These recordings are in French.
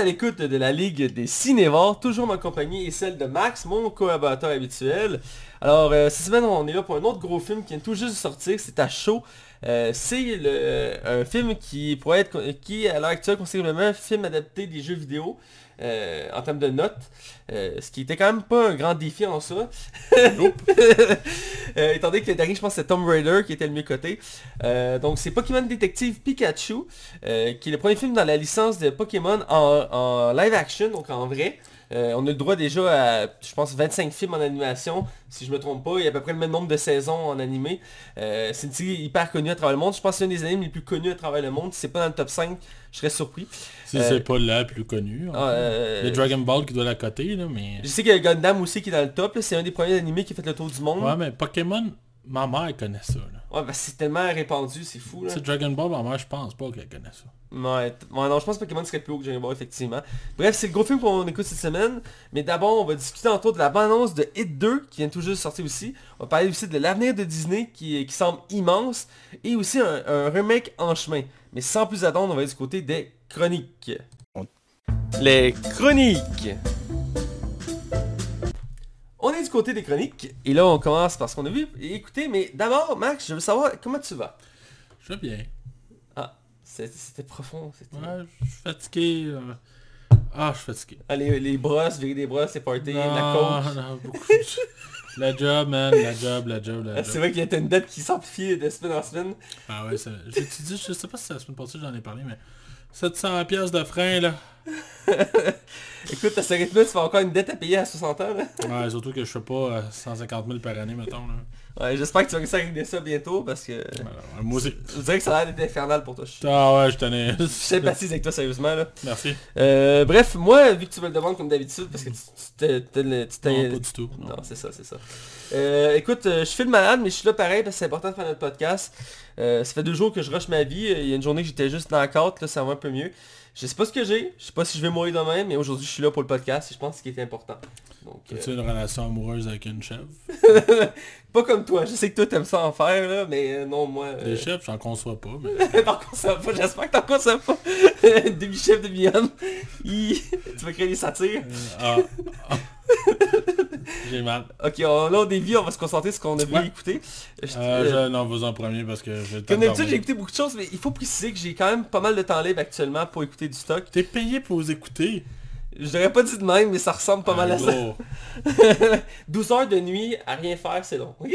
à l'écoute de la Ligue des Cinévores, toujours ma compagnie et celle de Max, mon collaborateur habituel. Alors, euh, cette semaine, on est là pour un autre gros film qui vient tout juste de sortir, c'est à chaud. Euh, c'est le- un film qui pourrait être, qui à l'heure actuelle considéré comme un film adapté des jeux vidéo euh, en termes de notes, euh, ce qui était quand même pas un grand défi en soi. Euh, étant donné que le dernier, je pense, c'est Tomb Raider qui était le mieux coté. Donc c'est Pokémon Détective Pikachu, qui est le premier film dans la licence de Pokémon en, en live action, donc en vrai. Euh, on a le droit déjà à, je pense, 25 films en animation, si je me trompe pas. Il y a à peu près le même nombre de saisons en animé. Euh, c'est une série hyper connue à travers le monde. Je pense que c'est un des animes les plus connus à travers le monde. Si c'est pas dans le top 5, je serais surpris. Si Euh, c'est pas la plus connue. Ah, euh, Il y a Dragon Ball qui doit la coter, là, mais... Je sais qu'il y a Gundam aussi qui est dans le top. C'est un des premiers animés qui a fait le tour du monde. Ouais, mais Pokémon, ma mère connaît ça, là. Ouais, bah, c'est tellement répandu, c'est fou. Là. C'est Dragon Ball, ma mère, je pense pas qu'elle connaît ça. Ouais, non, je pense que Pokémon serait plus haut que Dragon Ball, effectivement. Bref, c'est le gros film qu'on écoute cette semaine. Mais d'abord, on va discuter autour de la bande-annonce de Hit 2, qui vient tout juste de sortir aussi. On va parler aussi de l'avenir de Disney, qui, qui semble immense. Et aussi un, un remake en chemin. Mais sans plus attendre, on va aller du côté des chroniques. Les chroniques on est du côté des chroniques, et là on commence parce qu'on a vu écoutez, mais d'abord Max, je veux savoir comment tu vas. Je vais bien. Ah, c'était profond, c'était... Ouais, je suis fatigué. euh. Ah, je suis fatigué. Ah, les, les brosses, virer des brosses, c'est party, la Non, coke. non, beaucoup. la job, man, la job, la job, la Ah, job. C'est vrai qu'il y a une dette qui s'amplifie de semaine en semaine. Ah ouais, ça... je, te dis, je sais pas si c'est la semaine passée j'en ai parlé, mais 700 pièces de frein, là. Écoute, à ce rythme tu vas encore une dette à payer à 60 ans. Là. Ouais, surtout que je fais pas euh, 150 000 par année, mettons, là. Ouais, j'espère que tu vas réussir à régler ça bientôt parce que... Moi aussi. Je dirais que ça a l'air d'être infernal pour toi. Je Ah ouais, je tenais... je sympathise avec toi sérieusement là. Merci. Euh, bref, moi, vu que tu me le demandes comme d'habitude, parce que tu t'es- Non, pas du tout. non. Non, c'est ça, c'est ça. Euh, écoute, euh, je fais le malade, mais je suis là pareil parce que c'est important de faire notre podcast. Ça fait deux jours que je rush ma vie. Il y a une journée que j'étais juste dans la carte, là, ça va un peu mieux. Je sais pas ce que j'ai, je sais pas si je vais mourir demain, mais aujourd'hui je suis là pour le podcast et je pense que c'est ce qui est important. Donc, euh, As-tu une relation amoureuse avec une chef pas comme toi, je sais que toi t'aimes ça en faire là, mais euh, non moi. euh, Des chefs, j'en conçois pas, mais... t'en consommes pas, j'espère que t'en consommes pas. Demi-chef de viande. Hi. tu vas créer des satires. Euh, ah, ah. J'ai mal. Ok, on, là on dévie, on va se concentrer sur ce qu'on a vu Ouais. écouter. Je- Euh, euh, je... Non, vas en premier parce que temps Comme de d'habitude, j'ai écouté beaucoup de choses, mais il faut préciser que j'ai quand même pas mal de temps libre actuellement pour écouter du stock. T'es payé pour vous écouter. Je l'aurais pas dit de même, mais ça ressemble pas mal à ça. gros. 12 heures de nuit à rien faire, c'est long. ok?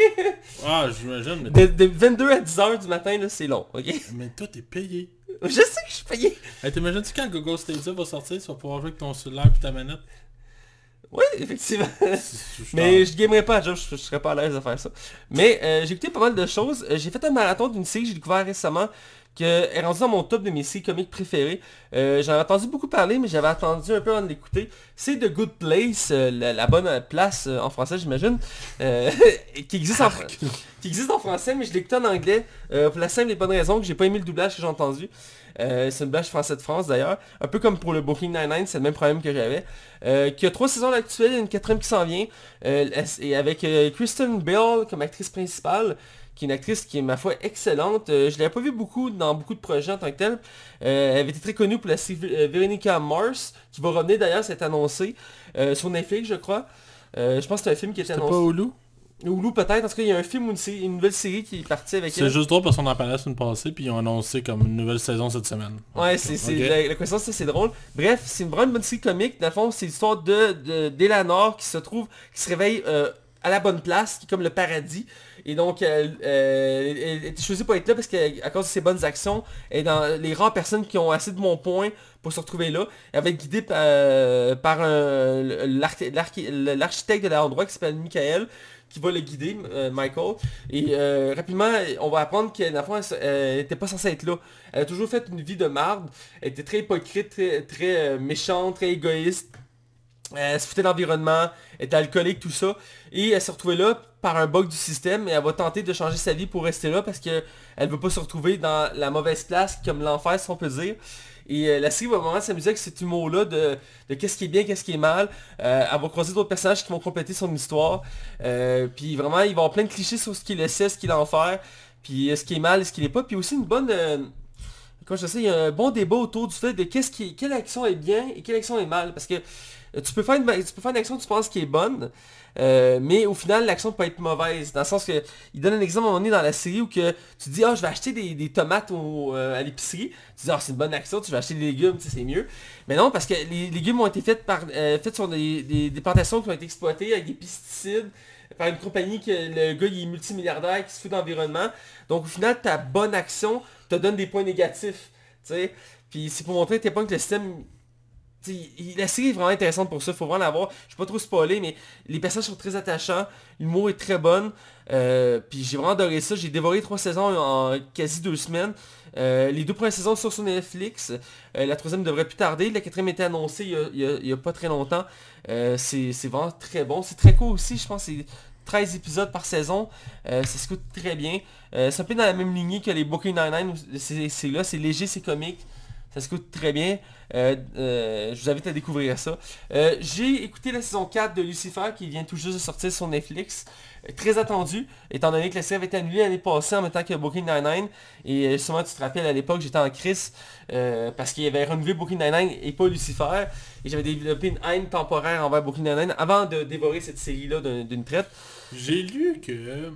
Ah, j'imagine, mais... De, de 22 à 10 heures du matin, là, c'est long. ok? Mais toi, t'es payé. Je sais que je suis payé. Hey, T'imagines-tu quand Google Stadia va sortir, tu vas pouvoir jouer avec ton cellulaire et ta manette? Oui, effectivement. Mais je gamerais pas à job, je, je serais pas à l'aise de faire ça. Mais euh, j'ai écouté pas mal de choses. Euh, j'ai fait un marathon d'une série que j'ai découvert récemment qui est rendue dans mon top de mes séries comiques préférées. Euh, J'en ai entendu beaucoup parler, mais j'avais attendu un peu avant de l'écouter. C'est The Good Place, euh, la, la bonne place euh, en français j'imagine, euh, qui, existe en, fr- qui existe en français, mais je l'ai écouté en anglais pour la simple et bonne raison que j'ai pas aimé le doublage que j'ai entendu. C'est une doublage français de France d'ailleurs. Un peu comme pour le Booking 99, c'est le même problème que j'avais. Qui a trois saisons y a une quatrième qui s'en vient. Et avec Kristen Bell comme actrice principale, qui est une actrice qui est ma foi excellente. Euh, je l'avais pas vu beaucoup dans beaucoup de projets en tant que tel. Euh, elle avait été très connue pour la série euh, Veronica Mars, qui va revenir d'ailleurs, c'est annoncé euh, sur Netflix je crois. Euh, je pense que c'est un film qui était C'était pas annoncé. Hulu? Hulu peut-être, en tout cas il y a un film ou une, série- une nouvelle série qui est partie avec C'est juste drôle parce qu'on en parlait la semaine passée puis ils ont annoncé comme une nouvelle saison cette semaine. Ouais, c'est la, la question c'est c'est drôle. Bref, c'est une vraiment bonne série comique. Dans le fond, c'est l'histoire de de- d'Eleanor qui se trouve, qui se réveille euh, à la bonne place, qui est comme le paradis. Et donc, elle, euh, elle- elle était choisie pour être là parce qu'à cause de ses bonnes actions, elle est dans les rares personnes qui ont assez de bons points pour se retrouver là. Elle va être guidée par, euh, par l'architecte de l'endroit qui s'appelle Michael qui va le guider, euh, Michael. Et euh, rapidement, on va apprendre qu'elle dans le fond, elle se- elle était pas censée être là. Elle a toujours fait une vie de marde. Elle était très hypocrite, très, euh, méchante, très égoïste. Elle se foutait de l'environnement, elle était alcoolique, tout ça. Et elle s'est retrouvée là par un bug du système et elle va tenter de changer sa vie pour rester là parce que elle veut pas se retrouver dans la mauvaise place comme l'enfer si on peut dire. Et euh, la série va vraiment s'amuser avec cet humour-là de, qu'est-ce qui est bien, qu'est-ce qui est mal. Euh, elle va croiser d'autres personnages qui vont compléter son histoire. Euh, puis vraiment, il va y avoir plein de clichés sur ce qu'il essaie, ce qu'il est l'enfer. Puis euh, ce qui est mal ce qui n'est pas. Puis aussi une bonne... euh, comme je sais, il y a un bon débat autour du fait de qu'est-ce qui, quelle action est bien et quelle action est mal. Parce que euh, tu peux faire une, tu peux faire une action que tu penses qui est bonne, euh, mais au final, l'action peut être mauvaise. Dans le sens que, il donne un exemple à un moment donné dans la série où que tu dis, ah, je vais acheter des, tomates euh, à l'épicerie. Tu dis, ah, c'est une bonne action, tu vas acheter des légumes, c'est mieux. Mais non, parce que les légumes ont été faits par, faits sur des, des, plantations qui ont été exploitées avec des pesticides par une compagnie que le gars il est multimilliardaire qui se fout d'environnement. Donc au final, ta bonne action te donne des points négatifs. sais Puis c'est pour montrer à tes points que le système la série est vraiment intéressante pour ça, faut vraiment la voir. Je vais pas trop spoiler, mais les personnages sont très attachants, l'humour est très bon. Euh, puis j'ai vraiment adoré ça. J'ai dévoré trois saisons en quasi deux semaines. Euh, les deux premières saisons sont sur Netflix. Euh, la troisième devrait plus tarder. La quatrième était annoncée il y a, pas très longtemps. c'est vraiment très bon. C'est très court aussi, je pense. C'est 13 épisodes par saison. ça se coûte très bien. c'est un peu dans la même lignée que les Brooklyn Nine-Nine. C'est là, c'est léger, c'est comique. Ça se coûte très bien. Euh, euh, je vous invite à découvrir ça. Euh, j'ai écouté la saison 4 de Lucifer qui vient tout juste de sortir sur Netflix. Très attendu, étant donné que la série avait été annulée l'année passée en même temps que Booking Nine-Nine. Et sûrement tu te rappelles à l'époque j'étais en crise parce qu'il y avait renouvelé Booking Nine-Nine et pas Lucifer. Et j'avais développé une haine temporaire envers Booking Nine-Nine avant de dévorer cette série-là d'une traite. J'ai lu que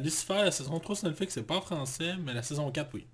Lucifer, la saison 3 sur Netflix, c'est pas en français, mais la saison 4, oui.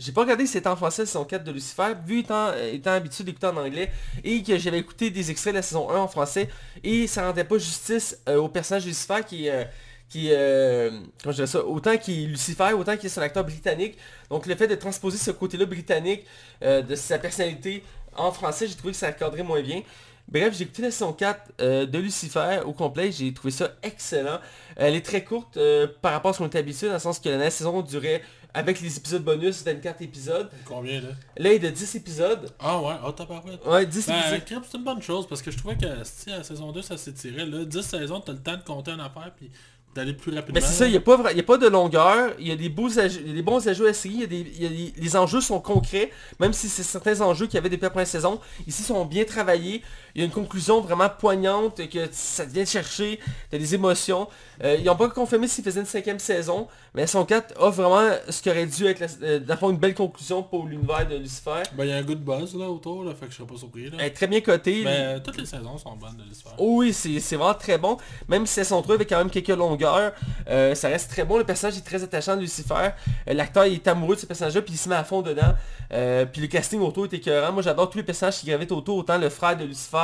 J'ai pas regardé si c'était en français la saison 4 de Lucifer, vu étant, euh, étant habitué d'écouter en anglais, et que j'avais écouté des extraits de la saison 1 en français, et ça rendait pas justice euh, au personnage de Lucifer qui euh, qui je dirais ça, autant qu'il est Lucifer, autant qu'il est un acteur britannique. Donc le fait de transposer ce côté-là britannique de sa personnalité en français, j'ai trouvé que ça accordrait moins bien. Bref, j'ai écouté la saison 4 de Lucifer au complet, j'ai trouvé ça excellent. Elle est très courte par rapport à ce qu'on était habitué, dans le sens que la saison durait avec les épisodes bonus, 24 épisodes. Combien là? Là, il est de 10 épisodes. Ah ouais, oh t'as parlé. Ouais, 10 ben, épisodes. C'est une bonne chose parce que je trouvais que si la saison 2 ça s'étirait, là, 10 saisons, t'as le temps de compter une affaire puis d'aller plus rapidement. Mais c'est ça, il n'y a, pas, a pas de longueur, il y a des, beaux des bons ajouts à essayer, il y a des, les enjeux sont concrets, même si c'est certains enjeux qui avaient des premières saisons, ici sont bien travaillés, il y a une conclusion vraiment poignante, que ça vient chercher, a des émotions. Euh, ils n'ont pas confirmé s'ils faisaient une cinquième saison, mais la saison 4 offre vraiment ce qui aurait dû être euh, une belle conclusion pour l'univers de Lucifer. Ben, il y a un good buzz là autour, là, fait que je serais pas surpris. Là. Elle est très bien cotée. Mais toutes les saisons sont bonnes de Lucifer. Oh, oui, c'est vraiment très bon. Même si saison 3 avec quand même quelques longueurs, euh, ça reste très bon. Le personnage est très attachant de Lucifer. L'acteur est amoureux de ce personnage-là, puis il se met à fond dedans. puis le casting autour est écœurant. Moi j'adore tous les personnages qui gravitent autour, autant le frère de Lucifer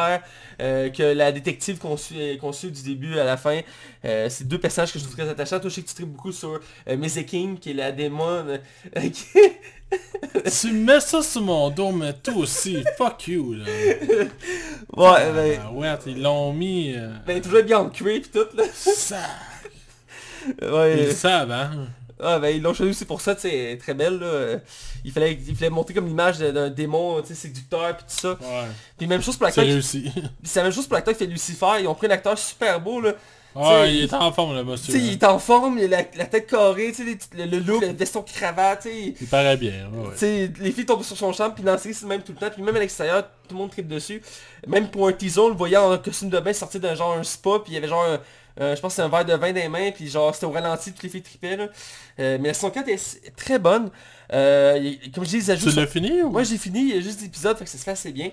que la détective qu'on suit, du début à la fin. c'est deux personnages que je trouve très attachants. Toi je sais que tu beaucoup sur euh, King, qui est la démon. Euh, tu mets ça sur mon dos, mais toi aussi, fuck you là. Ouais, ah, ben... Ouais, ils l'ont mis... Euh... Ben toujours bien en pis tout là. Ça... Ouais. Ils savent, hein. Ah ben ils l'ont choisi aussi pour ça, tu sais, très belle là. Il fallait, il fallait monter comme l'image d'un démon, tu sais, séducteur puis tout ça. Ouais. Puis même chose pour l'acteur. C'est réussi. C'est la même chose pour l'acteur qui fait Lucifer. Ils ont pris un acteur super beau là. Ouais, il est en forme le monsieur. Il est en forme, il a la, tête carrée, le, le look, le veston cravate. T'sais. Il paraît bien. Ouais. Les filles tombent sur son champ, puis dans la série c'est même tout le temps, puis même à l'extérieur, tout le monde tripe dessus. Même pour un teaser, on le voyait en costume de bain sortir d'un genre un spa, puis il y avait genre un, je pense que c'est un verre de vin les mains, puis genre c'était au ralenti, toutes les filles tripaient. Là. Euh, mais la saison 4 est très bonne. Euh, comme je dis, les ajouts... Tu l'as fini ou... Moi j'ai fini, il y a juste des épisodes, fait que ça se fait assez bien.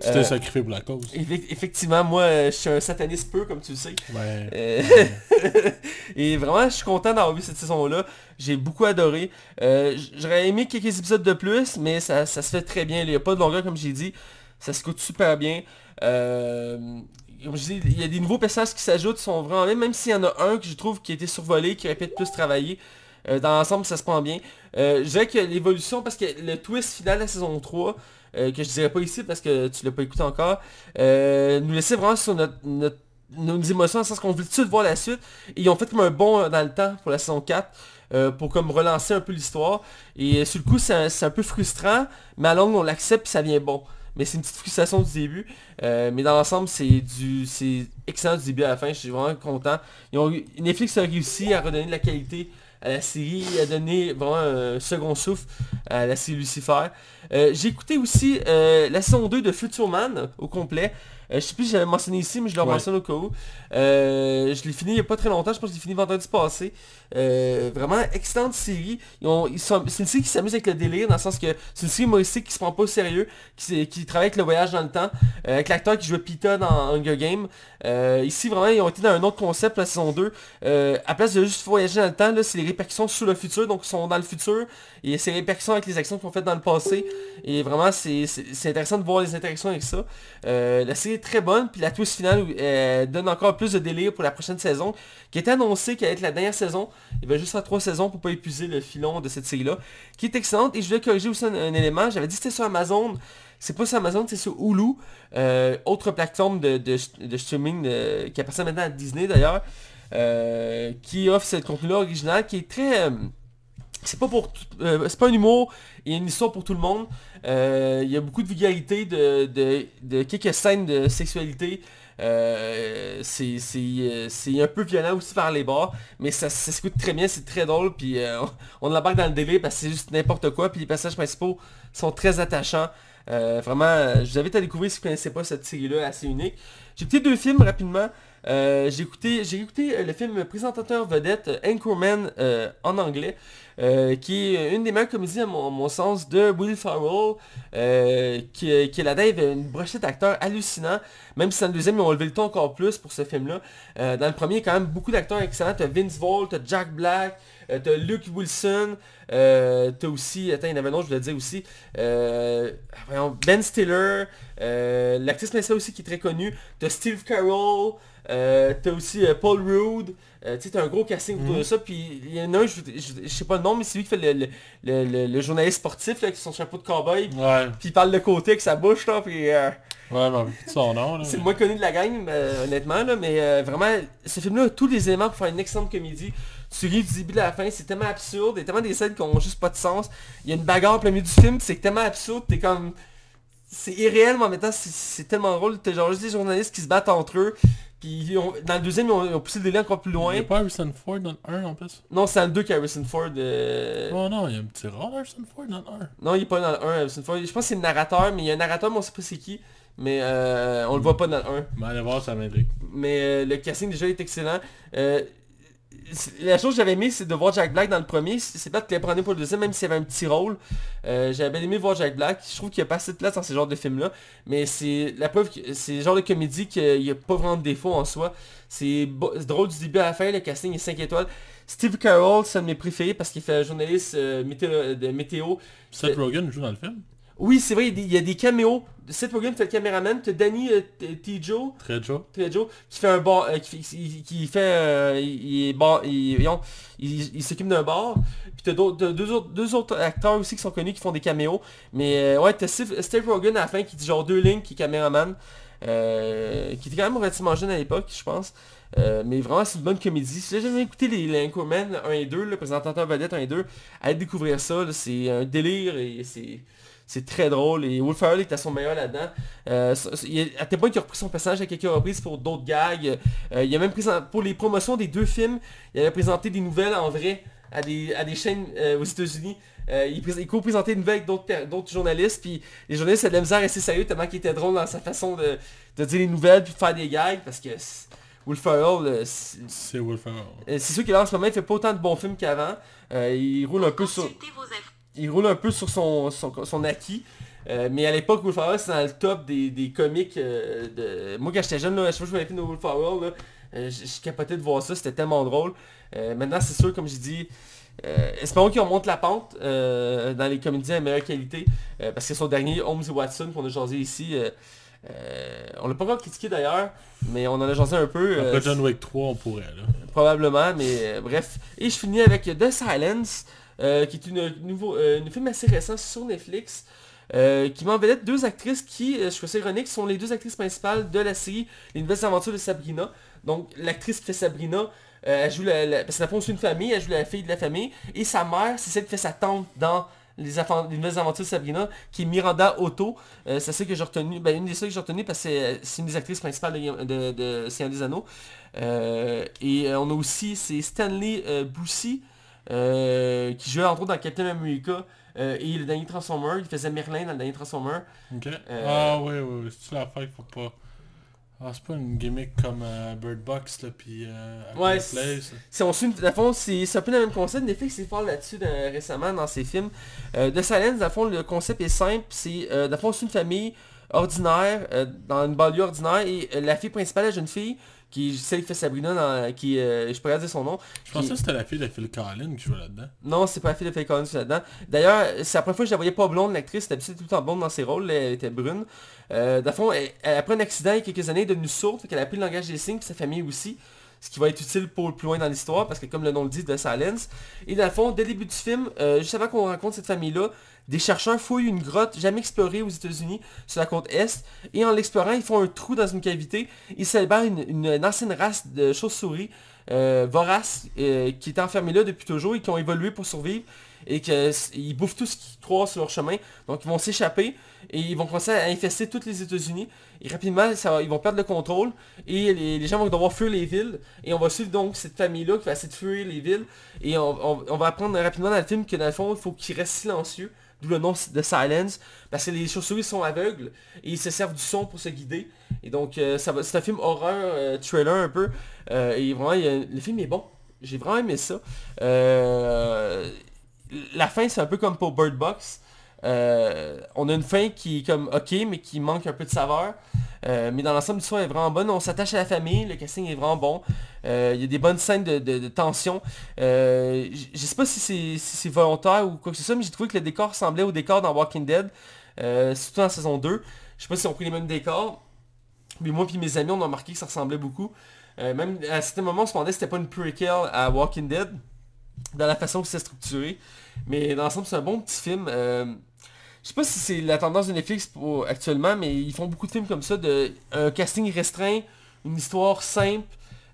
T'es sacrifié pour la cause. Effectivement, moi je suis un sataniste peu, comme tu le sais. Ouais. et vraiment, je suis content d'avoir vu cette saison-là. J'ai beaucoup adoré. J'aurais aimé quelques épisodes de plus, mais ça, ça se fait très bien. Il n'y a pas de longueur, comme j'ai dit. Ça se coûte super bien. Il y a des nouveaux personnages qui s'ajoutent, sont vraiment même, même s'il y en a un que je trouve qui a été survolé, qui aurait pu être plus travaillé. Euh, dans l'ensemble, ça se prend bien. Euh, je dirais que l'évolution, parce que le twist final de la saison 3, euh, que je dirais pas ici parce que tu l'as pas écouté encore, nous laissait vraiment sur nos émotions, dans sens qu'on voulait tout de voir la suite. Et ils ont fait comme un bond dans le temps pour la saison 4. pour comme relancer un peu l'histoire. Et sur le coup, c'est un, peu frustrant, mais à longue, on l'accepte et ça vient bon mais c'est une petite frustration du début. Euh, mais dans l'ensemble, c'est du c'est excellent du début à la fin. Je suis vraiment content. Ils ont, Netflix a réussi à redonner de la qualité à la série, à donner vraiment un second souffle à la série Lucifer. Euh, j'ai écouté aussi euh, la saison 2 de Future Man au complet. Euh, je sais plus si j'avais mentionné ici, mais je le Ouais. mentionne au cas où. Je l'ai fini il n'y a pas très longtemps, je pense que je l'ai fini vendredi passé. Euh, vraiment excellente série. Ils ont- ils sont- c'est une série qui s'amuse avec le délire, dans le sens que c'est une série humoristique qui se prend pas au sérieux, qui, travaille avec le voyage dans le temps, euh, avec l'acteur qui jouait Pita dans Hunger Games. Euh, ici, vraiment, ils ont été dans un autre concept, la saison 2. Euh, à place de juste voyager dans le temps, là, c'est les répercussions sur le futur, donc ils sont dans le futur, et c'est les répercussions avec les actions qu'ils ont faites dans le passé. Et vraiment, c'est c'est- intéressant de voir les interactions avec ça. La série est très bonne, puis la twist finale donne encore plus de délire pour la prochaine saison, qui est annoncée qu'elle va être la dernière saison. Il va juste faire trois saisons pour pas épuiser le filon de cette série-là, qui est excellente. Et je voulais corriger aussi un, élément, j'avais dit que c'était sur Amazon. C'est pas sur Amazon, c'est sur Hulu, euh, autre plateforme de, streaming qui appartient maintenant à Disney d'ailleurs, euh, qui offre ce contenu-là original, qui est très... euh, c'est pas pour c'est pas un humour et une histoire pour tout le monde. Il y a beaucoup de vulgarité, de quelques scènes de sexualité. Euh, euh, c'est un peu violent aussi par les bords, mais ça, ça s'écoute très bien, c'est très drôle, puis euh, on, on embarque dans le délai parce que c'est juste n'importe quoi, puis les passages principaux sont très attachants. Euh, vraiment, je vous invite à découvrir si vous ne connaissez pas cette série-là assez unique. J'ai écouté deux films rapidement. J'ai écouté, écouté le film Présentateur vedette Anchorman en anglais, euh, qui est une des meilleures comédies à mon, sens de Will Ferrell, euh, qui, est il avait une brochette d'acteurs hallucinants, même si dans le deuxième ils ont levé le ton encore plus pour ce film-là. Euh, dans le premier, quand même beaucoup d'acteurs excellents, t'as Vince Vaughn, t'as Jack Black, t'as Luke Wilson, t'as aussi, attends, il y en avait un autre, je voulais dire aussi, Ben Stiller, l'actrice principale aussi qui est très connue, t'as Steve Carell, euh, t'as aussi euh, Paul Rudd, euh, tu sais, t'as un gros casting autour de ça, puis il y en a un, je, je- je sais pas le nom, mais c'est lui qui fait le, le, le- journaliste sportif, là, avec son chapeau de cowboy, Ouais, puis il parle de côté avec sa bouche, là, puis... euh, ouais, mais son nom, là. c'est le moins connu de la gang, honnêtement, là, mais vraiment, ce film-là a tous les éléments pour faire une excellente comédie. Tu ris du début à la fin, c'est tellement absurde, il y a tellement des scènes qui ont juste pas de sens. Il y a une bagarre au plein milieu du film, c'est tellement absurde, t'es comme... C'est irréel, mais en même temps, c'est- c'est tellement drôle. T'as genre juste des journalistes qui se battent entre eux, puis ont- dans le deuxième, ils ont, ils ont poussé le délai encore plus Il loin. n'y a pas Harrison Ford dans le 1 en plus? Non, c'est dans le 2 qu'Harrison Ford... euh, Oh non, il y a un petit rôle Harrison Ford dans le 1. Non, il est pas dans le 1, Harrison Ford. Je pense que c'est le narrateur, mais il y a un narrateur, mais on sait pas c'est qui. Mais euh, on le voit pas dans le 1. Mais allez voir, ça m'intrigue. Mais euh, le casting déjà est excellent. Euh, la chose que j'avais aimé c'est de voir Jack Black dans le premier. C'est que tu prenais pour le deuxième, même s'il y avait un petit rôle. Euh, J'avais bien aimé voir Jack Black. Je trouve qu'il n'y a pas assez de place dans ce genre de film-là. Mais c'est la preuve que c'est le genre de comédie qu'il n'y a pas vraiment de défaut en soi. C'est drôle du début à la fin, le casting est 5 étoiles. Steve Carell, c'est un de mes préférés parce qu'il fait un journaliste euh, météo, de météo. Seth Rogen joue dans le film? Oui, c'est vrai, il y a des- il y a des caméos. Seth Rogen fait le caméraman, t'as Danny euh, T- Tijo, Très Joe. Trejo, qui fait un bar, euh, qui, fait- qui- qui fait, euh, il, il est bar, il, il, il s'occupe d'un bar. Puis t'as deux autres, deux autres acteurs aussi qui sont connus qui font des caméos. Mais ouais, t'as Steve, Steve Rogen à la fin qui dit genre deux lignes, qui est caméraman, qui était quand même relativement jeune à l'époque, je pense. Euh, mais vraiment, c'est une bonne comédie. Si vous jamais écouté les, les Anchorman 1 et 2, le présentateur vedette 1 et 2, allez découvrir ça. C'est un délire et c'est... C'est très drôle et Will Ferrell est à son meilleur là-dedans. Euh, à tel point qu'il a repris son personnage à quelques reprises pour d'autres gags. Euh, il a même présent- pour les promotions des deux films, il avait présenté des nouvelles en vrai à des, à des chaînes euh, aux États-Unis. Euh, il, pré- il co-présentait une nouvelle avec d'autres journalistes, puis les journalistes avaient de la misère rester sérieux tellement qu'il était drôle dans sa façon de, de dire les nouvelles puis de faire des gags parce que Will Ferrell, c'est Will Ferrell. c'est sûr qu'il en ce moment il fait pas autant de bons films qu'avant. Euh, il roule un peu sur vos. Il roule un peu sur son, son, son acquis. Euh, mais à l'époque, Will Ferrell, c'est dans le top des, des comiques euh, de... Moi, quand j'étais jeune, là, chaque fois que je voyais Will Ferrell, là, euh, je, je capotais de voir ça, c'était tellement drôle. Maintenant, c'est sûr, comme j'ai dit, espérons qu'ils remontent la pente dans les comédies à meilleure qualité. parce que son dernier, Holmes et Watson, qu'on a jasé ici, on l'a pas encore critiqué d'ailleurs, mais on en a jasé un peu. Après John Wick 3, on pourrait, là. probablement, mais bref. Et je finis avec The Silence, euh, qui est une, nouveau, euh, une film assez récent sur Netflix, euh, qui met en deux actrices qui, je trouve ça ironique, sont les deux actrices principales de la série Les Nouvelles Aventures de Sabrina. Donc l'actrice qui fait Sabrina, elle joue la, parce que c'est une famille, elle joue la fille de la famille, et sa mère, c'est celle qui fait sa tante dans les, Nouvelles Aventures de Sabrina, qui est Miranda Otto. C'est celle que j'ai retenu, ben, une des seules que j'ai retenu parce que c'est- une des actrices principales de, de, de Seigneur des Anneaux. Et on a aussi c'est Stanley euh, Boussy euh, qui jouait entre autres dans Captain America euh, et le dernier Transformer. Il faisait Merlin dans le dernier Transformer. Ok. Euh, Ah oui, oui, oui. C'est-tu l'affaire qu'il faut pas... Ah, c'est pas une gimmick comme euh, Bird Box, là, puis euh, Happy Ouais. Si on suit, le fond, c'est c'est un peu le même concept. Netflix est fort là-dessus récemment dans ses films. Euh, de Silence, le fond, le concept est simple. C'est, euh, fond, c'est une famille ordinaire, euh, dans une banlieue ordinaire, et euh, la fille principale, la jeune fille, qui celle qui fait Sabrina, dans, qui, euh, je pourrais dire son nom. Je pensais qui- que c'était la fille de Phil Collins qui jouait là-dedans. Non, c'est pas la fille de Faye Collins qui est là-dedans. D'ailleurs, c'est la première fois que je la voyais pas blonde, l'actrice. C'était tout le temps blonde dans ses rôles. Elle était brune. Euh, le fond, elle, elle, après un accident il y a quelques années, elle est devenue sourde. Qu'elle a appris le langage des signes, puis sa famille aussi. Ce qui va être utile pour plus loin dans l'histoire, parce que comme le nom le dit, de Silence. Et dans le fond, dès le début du film, euh, juste avant qu'on rencontre cette famille-là, des chercheurs fouillent une grotte jamais explorée aux États-Unis, sur la côte Est. Et en l'explorant, ils font un trou dans une cavité. Ils célèbrent une, une- une ancienne race de chauves-souris euh, voraces euh, qui étaient enfermés là depuis toujours et qui ont évolué pour survivre et qu'ils bouffent tout ce qu'ils croisent sur leur chemin. Donc ils vont s'échapper et ils vont commencer à infester toutes les États-Unis. Et rapidement, ils vont perdre le contrôle et les, gens vont devoir fuir les villes. Et on va suivre donc cette famille-là qui va essayer de fuir les villes. Et on va apprendre rapidement dans le film que dans le fond, il faut qu'ils restent silencieux. D'où le nom de Silence. Parce que les chauves-souris sont aveugles et ils se servent du son pour se guider. Et donc euh, ça va- c'est un film horreur, euh, trailer un peu. Euh, et vraiment, a- le film est bon. J'ai vraiment aimé ça. La fin, c'est un peu comme pour Bird Box. Euh, on a une fin qui est comme ok, mais qui manque un peu de saveur. Euh, mais dans l'ensemble, l'histoire est vraiment bonne. On s'attache à la famille, le casting est vraiment bon. Euh, Il y a des bonnes scènes de, de- tension. Je sais pas si c'est volontaire ou quoi que ce soit, mais j'ai trouvé que le décor ressemblait au décor dans Walking Dead. Surtout la saison 2. Je sais pas si on pris les mêmes décors. Mais moi et mes amis, on a remarqué que ça ressemblait beaucoup. Même à certains moments, on se demandait si c'était pas une prequel à Walking Dead. Dans la façon que c'est structuré. Mais dans l'ensemble, c'est un bon petit film. Je sais pas si c'est la tendance de Netflix pour, actuellement, mais ils font beaucoup de films comme ça, de un casting restreint, une histoire simple,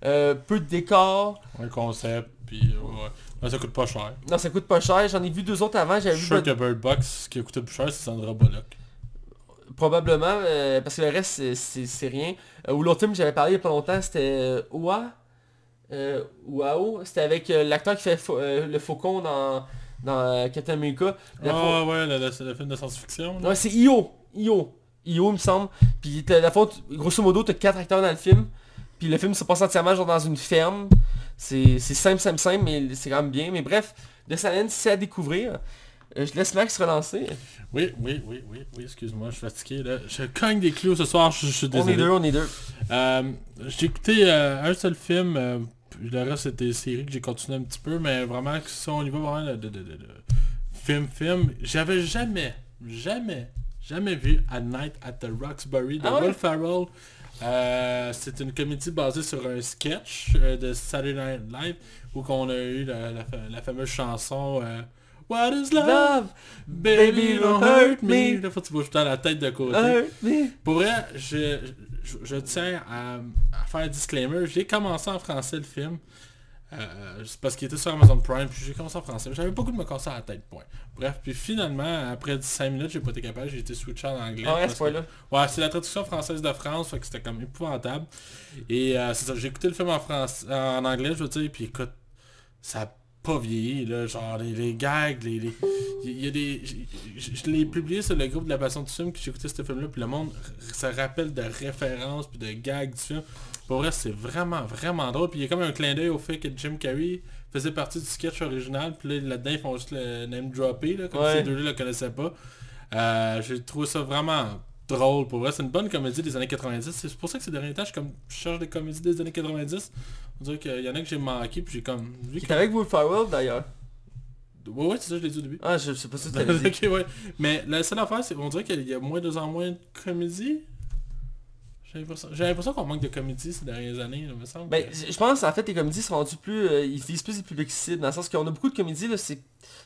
euh, peu de décors. Un concept, puis euh, ouais. Mais ça coûte pas cher. Non, ça coûte pas cher. J'en ai vu deux autres avant. Je J'avais suis vu sûr Bird- que Bird Box, ce qui a coûté plus cher, c'est Sandra Bullock. probablement, euh, parce que le reste, c'est- rien. Euh, ou l'autre film que j'avais parlé il y a pas longtemps, c'était Oua. Euh, Ouao. C'était avec l'acteur qui fait le faucon dans, dans euh, Captain America. La fau- Ah ouais, le, le- c'est le film de science-fiction. Ouais, c'est Io. Io. Io, il me semble. Puis la faute, grosso modo, t'as quatre acteurs dans le film. Puis le film se passe entièrement genre dans une ferme. C'est simple, simple, simple, mais c'est quand même bien. Mais bref, The Silence, c'est à découvrir. Euh, je laisse Max relancer. Oui, oui, oui, oui, oui, excuse-moi, je suis fatigué là. Je cogne des clous ce soir, je, je suis On désolé. est deux, on est deux. Euh, j'ai écouté euh, un seul film, euh, le reste c'était des séries que j'ai continué un petit peu, mais vraiment si on y va vraiment de, de, de- de- film film, j'avais jamais, jamais, jamais vu A Night at the Roxbury de Ah ouais? Will Ferrell. Euh, c'est une comédie basée sur un sketch euh, de Saturday Night Live où qu'on a eu la, la fa- la fameuse chanson euh, What is love? Love, Baby, don't hurt me. Là, faut que tu bouges temps la tête de côté. hurt me. Pour vrai, je, je, je tiens à, à faire un disclaimer. J'ai commencé en français le film. Euh, c'est parce qu'il était sur Amazon Prime, puis j'ai commencé en français. J'avais goût de me casser la tête, point. Bref, puis finalement, après 5 minutes, j'ai pas été capable, j'ai été switché en anglais. Ah ouais, à c'est la traduction française de France, fait que c'était comme épouvantable. Et euh, c'est ça, j'ai écouté le film en, France, en anglais, je veux dire, puis écoute, ça a pas vieilli, là, genre les, les gags, les... les- Il y a des... Je, l'ai publié sur le groupe de la passion du film, que j'ai écouté ce film-là, puis le monde se rappelle de références, puis de gags du film. Pour vrai, c'est vraiment, vraiment drôle. Puis il y a comme un clin d'œil au fait que Jim Carrey faisait partie du sketch original, puis là, là-dedans, ils font juste le name dropper, là, comme Ouais. ces deux-là le connaissaient pas. Euh, j'ai trouvé ça vraiment drôle pour vrai. C'est une bonne comédie des années 90. C'est pour ça que ces derniers temps, je, comme, je cherche des comédies des années 90. On dirait qu'il y en a que j'ai manqué, puis j'ai comme... Vu que... avec Will Ferrell d'ailleurs. Ouais, ouais, c'est ça, je l'ai dit au début. Ah, je sais pas si tu l'avais dit. ok, ouais. Mais la seule affaire, c'est on dirait qu'il y a moins de en moins de comédies. J'ai l'impression qu'on manque de comédies ces dernières années, là, me semble. Ben, que- je pense en fait les comédies sont rendues plus. euh, ils visent plus les publics cibles, dans le sens qu'on a beaucoup de comédies, là, c'est.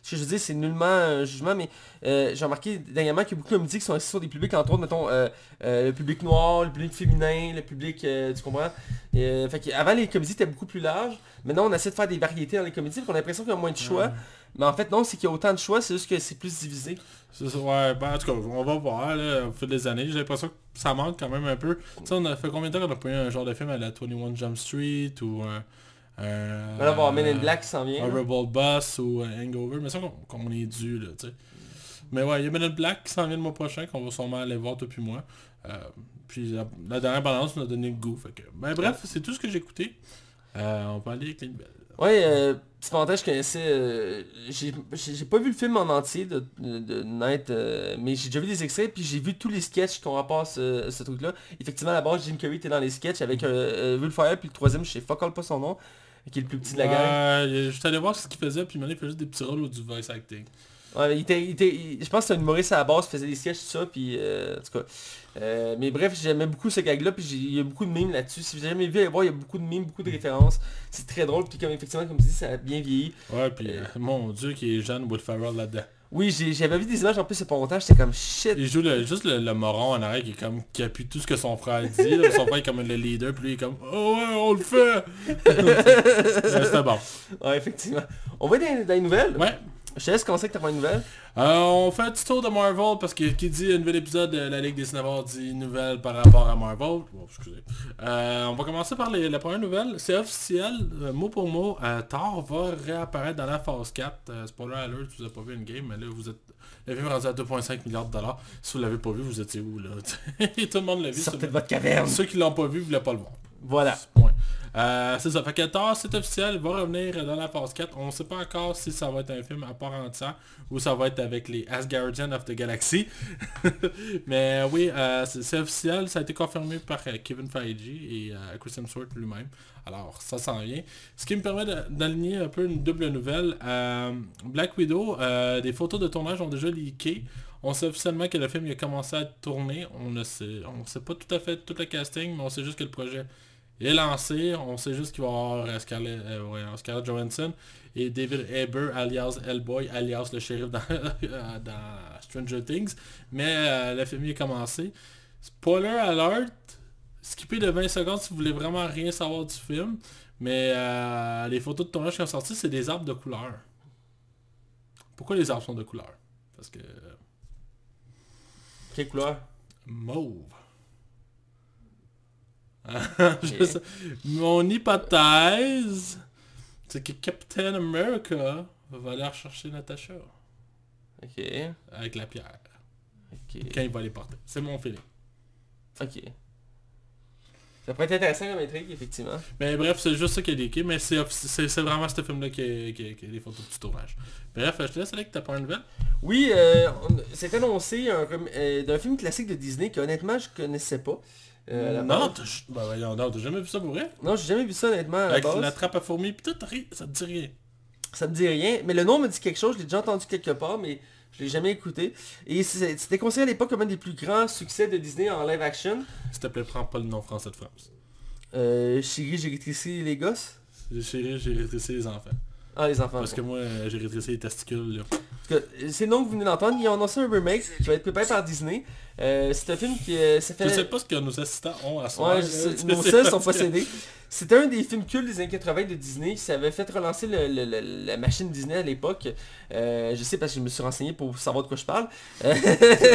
Ce que je veux dire, c'est nullement un jugement, mais euh, j'ai remarqué dernièrement qu'il y a beaucoup de comédies qui sont assises sur des publics, entre autres, mettons, euh, le public noir, le public féminin, le public, tu comprends? Fait qu'avant les comédies étaient beaucoup plus larges, maintenant on essaie de faire des variétés dans les comédies, donc on a l'impression qu'il y a moins de choix. Mais en fait non, c'est qu'il y a autant de choix, c'est juste que c'est plus divisé. C'est ça, ouais, ben, en tout cas, on va voir, là, au fil des années. J'ai l'impression que ça manque quand même un peu. Tu sais, on a fait combien de temps qu'on a pas eu un genre de film à la 21 Jump Street ou un... un On va voir Men in Black qui s'en vient. un là. Rebel Boss ou un Hangover, mais ça qu'on est dû là, tu sais. Mais ouais, il y a Men in Black qui s'en vient le mois prochain, qu'on va sûrement aller voir depuis moi. Euh, puis la, la dernière balance nous a donné le goût. Fait que, ben, bref, c'est tout ce que j'ai écouté. Euh, on va aller avec les nouvelles. Ouais, euh, petit parenthèse, je connaissais... euh, j'ai pas vu le film en entier de, de, de Night, euh, mais j'ai déjà vu des extraits, puis j'ai vu tous les sketchs qu'on rapporte ce, ce truc-là. Effectivement, à la base, Jim Carrey était dans les sketchs avec euh, euh, Will Fire, puis le troisième, je sais fuck all pas son nom, qui est le plus petit de la gang. Ouais, je suis allé voir ce qu'il faisait, puis maintenant il fait juste des petits rôles ou du voice acting. Ouais, il était, il était- il- je pense que c'est un humoriste à la base, il faisait des sketchs, tout ça, puis euh, en tout cas. Euh, mais bref, j'aimais beaucoup ce gag-là, puis j'ai- il y a beaucoup de mimes là-dessus. Si vous avez jamais vu, allez voir, il y a beaucoup de mimes, beaucoup de références. C'est très drôle, puis comme effectivement, comme tu dis, ça a bien vieilli. Ouais, puis euh, mon dieu, qui est jeune, Will Ferrell là-dedans. Oui, j'avais vu des images en plus a pas longtemps, j'étais comme shit. Il joue le- juste le, le moron en arrière qui est comme qui appuie tout ce que son frère dit. là. Son frère est comme le leader, puis lui il est comme Oh ouais, on le fait! C'était bon. Ouais, effectivement. On va dans, dans les nouvelles? Ouais. Je te laisse commencer avec ta première nouvelle? Euh, on fait un petit tour de Marvel parce que qui dit un nouvel épisode de la Ligue des Cinémas dit nouvelle par rapport à Marvel. Bon, excusez. Euh, on va commencer par les- la première nouvelle. C'est officiel, euh, mot pour mot, euh, Thor va réapparaître dans la phase 4. Euh, spoiler alert, vous avez pas vu une game, mais là vous êtes. Le film est rendu à 2.5 milliards de dollars. Si vous l'avez pas vu, vous étiez où là? Tout le monde l'a vu. Sortez de votre caverne. Ceux qui l'ont pas vu, voulaient pas le voir. Voilà. Point. Euh, c'est ça. Fait que Thor, c'est officiel, va revenir dans la phase 4. On sait pas encore si ça va être un film à part entière ou ça va être avec les Asgardians of the Galaxy. Mais oui, euh, c'est officiel. Ça a été confirmé par euh, Kevin Feige et Chris Hemsworth lui-même. Alors, ça s'en vient. Ce qui me permet d'aligner un peu une double nouvelle. Black Widow, des photos de tournage ont déjà leaké. On sait officiellement que le film il a commencé à tourner. On ne sait, on sait pas tout à fait tout le casting, mais on sait juste que le projet est lancé. On sait juste qu'il va y avoir euh, Scarlett, euh, ouais, Scarlett Johansson et David Haber alias Hellboy alias le shérif dans, dans Stranger Things. Mais euh, le film il a commencé. Spoiler alert, skipper de 20 secondes si vous voulez vraiment rien savoir du film. Mais euh, les photos de tournage qui ont sorti, c'est des arbres de couleur. Pourquoi les arbres sont de couleur? Parce que Quelle couleur? mauve. Sais- Mon hypothèse, c'est que Captain America va aller rechercher Natasha Ok. avec la pierre Ok. quand il va les porter. C'est mon feeling. Ok. Ça pourrait être intéressant comme intrigue, effectivement. Mais bref, c'est juste ça qui est leaké, mais c'est vraiment ce film-là qui est, les photos du tournage. Bref, je te laisse t'as pas une nouvelle? Oui, euh, c'est annoncé euh, d'un film classique de Disney que honnêtement je connaissais pas. Euh, non, t'as bah, jamais vu ça pour vrai? Non, j'ai jamais vu ça honnêtement à Avec la trappe à fourmis pis tout, ça te dit rien. Ça me dit rien, mais le nom me dit quelque chose, je l'ai déjà entendu quelque part, mais je l'ai jamais écouté. Et c'était considéré à l'époque comme un des plus grands succès de Disney en live action. S'il te plaît, prends pas le nom français de France. Euh, Chérie, j'ai rétréci les gosses? Chérie, j'ai rétréci les enfants. Ah, les enfants. Parce bon. que moi, euh, j'ai rétréci les testicules. là. C'est le nom que vous venez d'entendre. Ils ont annoncé un remake qui va être préparé par Disney. Euh, c'est un film qui euh, ça fait... Je sais pas ce que nos assistants ont à soir. Ouais, nos seuls sont possédés. C'était un des films cultes des années 80 de Disney. Ça avait fait relancer le- le- le- la machine Disney à l'époque. Euh, je sais parce que je me suis renseigné pour savoir de quoi je parle.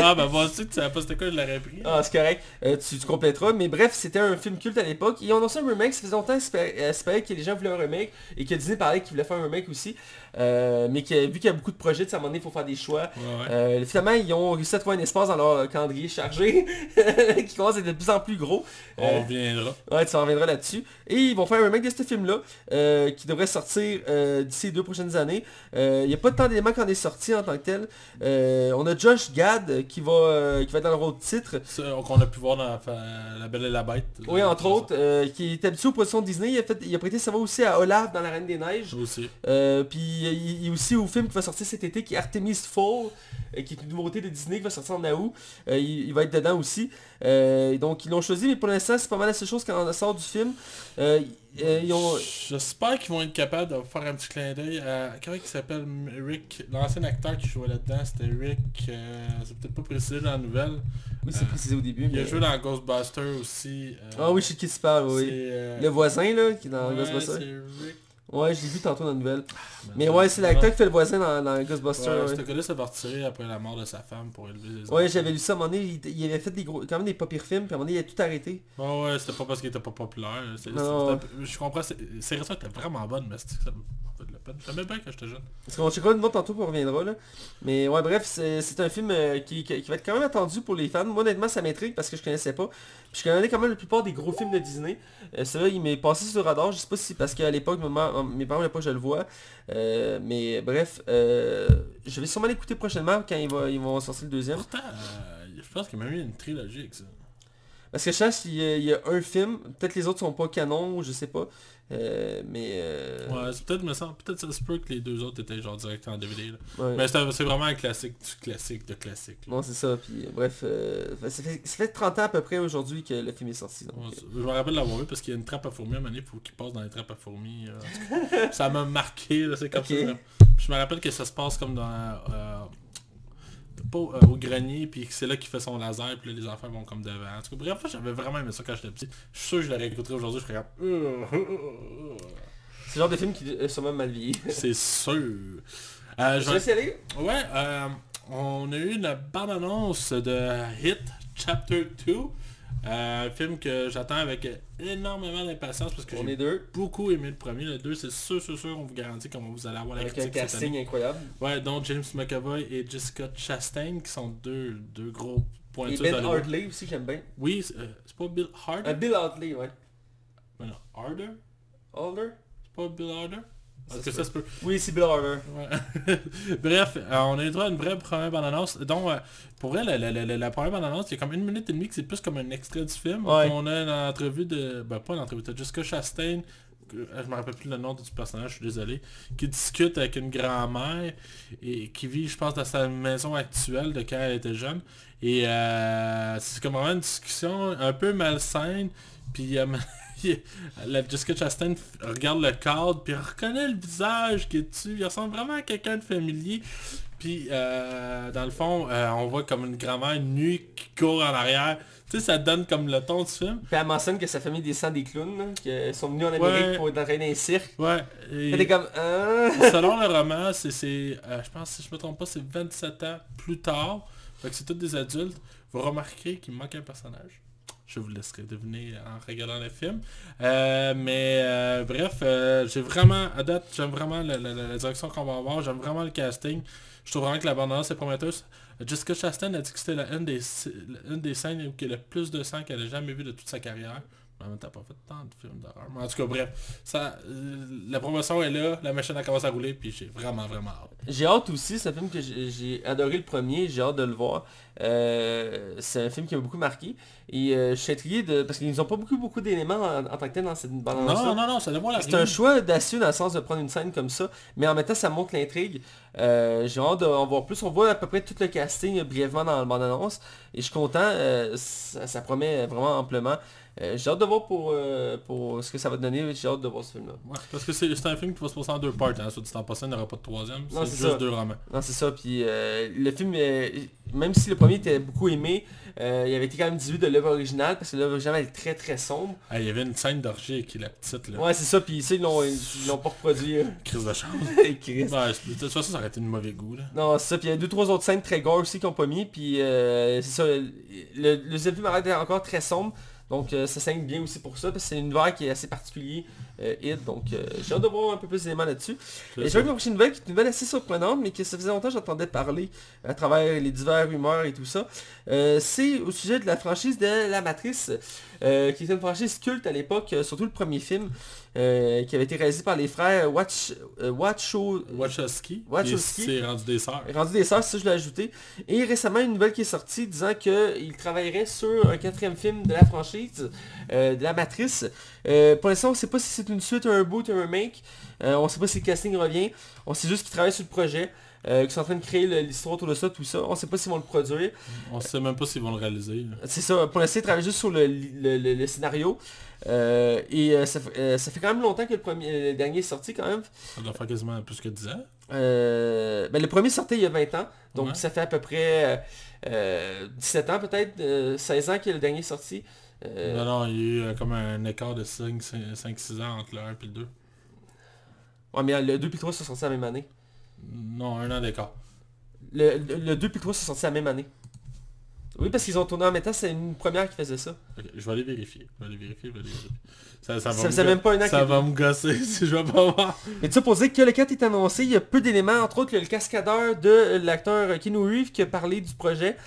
Ah bah moi aussi, tu savais pas c'était quoi, je l'aurais pris. ah, c'est correct. Euh, tu, tu compléteras. Mais bref, c'était un film culte à l'époque. Ils ont annoncé un remake. Ça faisait longtemps espérer que les gens voulaient un remake. Et que Disney parlait qu'ils voulaient faire un remake aussi. Euh, mais que, vu qu'il y a beaucoup de projets, à un moment donné, il faut faire des choix. Ouais, ouais. Euh, finalement, ils ont réussi à trouver un espace dans leur calendrier chargé qui commence à être de plus en plus gros. On Euh, reviendra. Ouais, tu en reviendras là-dessus. Et ils vont faire un remake de ce film-là, qui devrait sortir d'ici les deux prochaines années. Il n'y a pas tant d'éléments qui en est sorti en tant que tel. On a Josh Gad qui va, qui va être dans le rôle de titre. Qu'on a pu voir dans la, Belle et la Bête. Oui, entre autres, qui est habitué aux positions de Disney. Il a, fait, il a prêté sa voix aussi à Olaf dans La Reine des Neiges. aussi. Puis il y a aussi au film qui va sortir cet été qui est Artemis Fall, euh, qui est une nouveauté de Disney qui va sortir en août. Euh, il, il va être dedans aussi. Euh, donc ils l'ont choisi, mais pour l'instant c'est pas mal la seule chose qui en sort du film. Euh, euh, ont... J'espère qu'ils vont être capables de faire un petit clin d'œil à... Comment il s'appelle Rick L'ancien acteur qui jouait là-dedans, c'était Rick... euh, C'est peut-être pas précisé dans la nouvelle. Oui, c'est Euh, précisé au début. Il a joué dans Ghostbusters aussi. euh, Ah oui, je sais qui tu parles, oui. c'est, euh, Le voisin là, qui est dans ouais, Ghostbusters. c'est Rick... Ouais, je l'ai vu tantôt dans la nouvelle. Mais Ben, ouais, c'est l'acteur qui fait le voisin dans, dans Ghostbusters. Ouais, ouais. Ce gars-là s'est après la mort de sa femme pour élever les Ouais, j'avais lu ça à un moment donné, il, il avait fait des gros, quand même des pas pires films, puis à un moment donné, il a tout arrêté. Ouais, ouais, c'était pas parce qu'il était pas populaire. c'est- Non. Je comprends, c'est- ses récits étaient vraiment bonnes, mais c'était- ça me fait de la peine. J'aimais bien quand j'étais jeune. Parce qu'on checkera une autre tantôt, puis on reviendra là. Mais ouais, bref, c'est un film euh, qui, qui- qui va être quand même attendu pour les fans. Moi, honnêtement, ça m'intrigue parce que je connaissais pas. Puis je connais quand même la plupart des gros films de Disney. Euh, Celui-là, il m'est passé sur le radar. Je sais pas si c'est parce qu'à l'époque, maman- mes parents voulaient pas que je le vois. Euh, mais bref, euh, je vais sûrement l'écouter prochainement quand ils vont, ils vont sortir le deuxième. Pourtant, euh, je pense qu'il y a même eu une trilogie avec ça. Parce que je y, a- il y a un film. Peut-être les autres sont pas canons, je sais pas. Euh, mais... euh, Ouais, c'est peut-être me semble, peut-être ça se peut que les deux autres étaient genre direct en DVD. là. ouais. Mais c'est vraiment un classique du classique de classique. là. Non, c'est ça. Puis euh, bref, euh, ça, fait, ça fait 30 ans à peu près aujourd'hui que le film est sorti. donc, Ouais, c'est- je me rappelle l'avoir vu parce qu'il y a une trappe à fourmis à un moment donné, il faut qu'il passe dans les trappes à fourmis. ça m'a marqué, c'est comme ça. là. Je me rappelle que ça se passe comme dans... pas au- euh, au grenier, puis c'est là qu'il fait son laser, puis là les enfants vont comme devant. En tout cas, bref, j'avais vraiment aimé ça quand j'étais petit. Je suis sûr que je l'aurais écouté aujourd'hui, je ferais comme... C'est le genre de film qui est sûrement mal vieilli. C'est sûr. Euh, je vais- aller. Ouais, euh, on a eu une bande-annonce de Hit Chapter 2. Euh, un film que j'attends avec énormément d'impatience parce que On j'ai est deux. beaucoup aimé le premier. Le 2, c'est sûr, sûr, sûr, on vous garantit comment vous allez avoir la Avec un critique cette année. casting incroyable. Ouais, dont James McAvoy et Jessica Chastain qui sont deux, deux gros Et pointures Ben d'Hollywood. Hartley aussi, j'aime bien. Oui, c'est euh, pas Bill Harder Euh, Bill Hartley, ouais. Mais non, Harder? C'est pas Bill Harder? Parce que ça se peut. Oui, c'est Bill Harder. Ouais. Bref, euh, on a eu droit à une vraie première bande-annonce. Donc, euh, pour elle, la, la, la, la première bande-annonce, il y a comme une minute et demie que c'est plus comme un extrait du film. Ouais. On a une entrevue de... Ben, pas une entrevue, de Jessica Chastain, que- euh, je me rappelle plus le nom du personnage, je suis désolé, qui discute avec une grand-mère et qui vit, je pense, dans sa maison actuelle de quand elle était jeune. Et euh, c'est comme vraiment une discussion un peu malsaine. Puis la Jessica Chastain regarde le cadre, puis elle reconnaît le visage qui est dessus. Il ressemble vraiment à quelqu'un de familier. Puis euh, dans le fond, euh, on voit comme une grand-mère nue qui court en arrière. Tu sais, ça donne comme le ton du film. Puis elle mentionne que sa famille descend des clowns, qu'ils sont venus en Amérique Ouais. pour être entraînés dans un cirque. Ouais. et- Elle est comme... Hein? Selon le roman, c'est, c'est, euh, je pense, si je me trompe pas, c'est 27 ans plus tard. Fait que c'est tous des adultes. Vous remarquerez qu'il manque un personnage. Je vous laisserai deviner en regardant le film. Euh, mais euh, bref, euh, j'ai vraiment, à date, j'aime vraiment la, direction qu'on va avoir. J'aime vraiment le casting. Je trouve vraiment que la bande-annonce est prometteuse. Jessica Chastain a dit que c'était une, des, une des scènes où il y a le plus de sang qu'elle a jamais vu de toute sa carrière. Mais en même temps, pas fait tant de films d'horreur. Mais en tout cas, bref, ça, euh, la promotion est là, la machine a commencé à rouler, puis j'ai vraiment, vraiment hâte. J'ai hâte aussi, c'est un film que j'ai adoré le premier, j'ai hâte de le voir. Euh, c'est un film qui m'a beaucoup marqué. Et euh, je suis intrigué de. Parce qu'ils n'ont pas beaucoup beaucoup d'éléments en, en tant que tel dans cette bande Non, non, non, ça devrait la C'est un choix audacieux dans le sens de prendre une scène comme ça, mais en même temps ça montre l'intrigue. J'ai hâte d'en voir plus. On voit à peu près tout le casting brièvement dans la bande-annonce. Et je suis content, ça, ça promet vraiment amplement. Euh, J'ai hâte de voir pour, euh, pour ce que ça va donner. J'ai hâte de voir ce film-là. Ouais, parce que c'est c'est un film qui va se passer en deux parts, hein, soit dit en passant, il n'y aura pas de troisième, Non, c'est juste ça. deux romans. Non, c'est ça. Puis euh, le film, même si le premier était beaucoup aimé, il avait été quand même déduit de l'œuvre originale parce que l'œuvre originale est très très sombre. Ah, il y avait une scène d'orgie qui est la petite, là. Ouais, c'est ça. Puis ça, ils l'ont ils l'ont pas reproduit. euh. Crise de chance. Ouais, c'est- de toute façon, ça aurait été de mauvais goût, là. Non, c'est ça. Puis il y a deux, trois autres scènes très gore aussi qu'ils ont pas mis. Puis c'est ça. Le, le deuxième film a l'air encore très sombre. Donc euh, ça saigne bien aussi pour ça. Parce que c'est un univers qui est assez particulier. Euh. Donc euh, j'ai hâte de voir un peu plus d'éléments là-dessus. C'est Et je vais ma prochaine nouvelle qui est une nouvelle assez surprenante. Mais que ça faisait longtemps que j'entendais parler à travers les divers rumeurs et tout ça. Euh, c'est au sujet de la franchise de La Matrice. qui était une franchise culte à l'époque. surtout le premier film. euh, qui avait été réalisé par les frères Watch, euh, Watcho- Wachowski, s'est rendu des sœurs. Rendu des sœurs, c'est ça je l'ai ajouté. Et récemment, une nouvelle qui est sortie disant qu'il travaillerait sur un quatrième film de la franchise, euh, de la Matrice. Euh, pour l'instant, on ne sait pas si c'est une suite, un boot, un remake. Euh, on ne sait pas si le casting revient. On sait juste qu'ils travaillent sur le projet. Euh, qu'ils sont en train de créer l'histoire autour de ça, tout ça. On ne sait pas s'ils vont le produire. On sait même pas s'ils vont le réaliser. C'est ça, pour l'instant, ils travaillent juste sur le, le- le- le scénario. Et ça, fait- ça fait quand même longtemps que le, premier, le dernier est sorti quand même. Ça doit faire quasiment plus que 10 ans. Euh, ben, le premier sortait il y a 20 ans, donc Ouais. ça fait à peu près euh, euh, 17 ans peut-être, euh, 16 ans que le dernier est sorti. Euh, Non, non, il y a eu euh, comme un écart de 5-6 ans entre le 1 et le 2. ouais, mais le 2 puis le 3 sont sortis la même année. Non, un an d'écart. Le, le, le 2 puis le 3 sont sortis la même année. Oui, parce qu'ils ont tourné en même temps, c'est une première qui faisait ça. Ok, je vais aller vérifier. Je vais aller vérifier, je vais aller vérifier. Ça, ça va, Ça me même pas un an ça va me gosser si je vais pas voir. Mais tu sais, pour dire que le 4 est annoncé, il y a peu d'éléments. Entre autres, il y a le cascadeur de l'acteur Keanu Reeves qui a parlé du projet.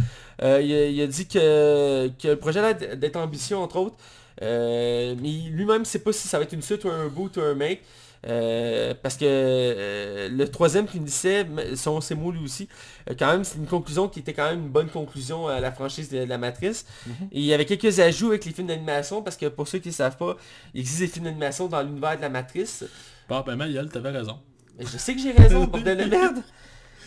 Euh, il, a, il a dit que, que le projet a l'air d'être ambitieux, entre autres. Euh, mais lui-même ne sait pas si ça va être une suite ou un boot ou un make. Euh, parce que euh, le troisième qu'il me disait, m- sont ses mots lui aussi, euh, quand même c'est une conclusion qui était quand même une bonne conclusion à la franchise de, de la Matrice. Et il y avait quelques ajouts avec les films d'animation, parce que pour ceux qui ne savent pas, il existe des films d'animation dans l'univers de la Matrice. Bon, ben Mayol, t'avais raison. Je sais que j'ai raison, bordel de merde.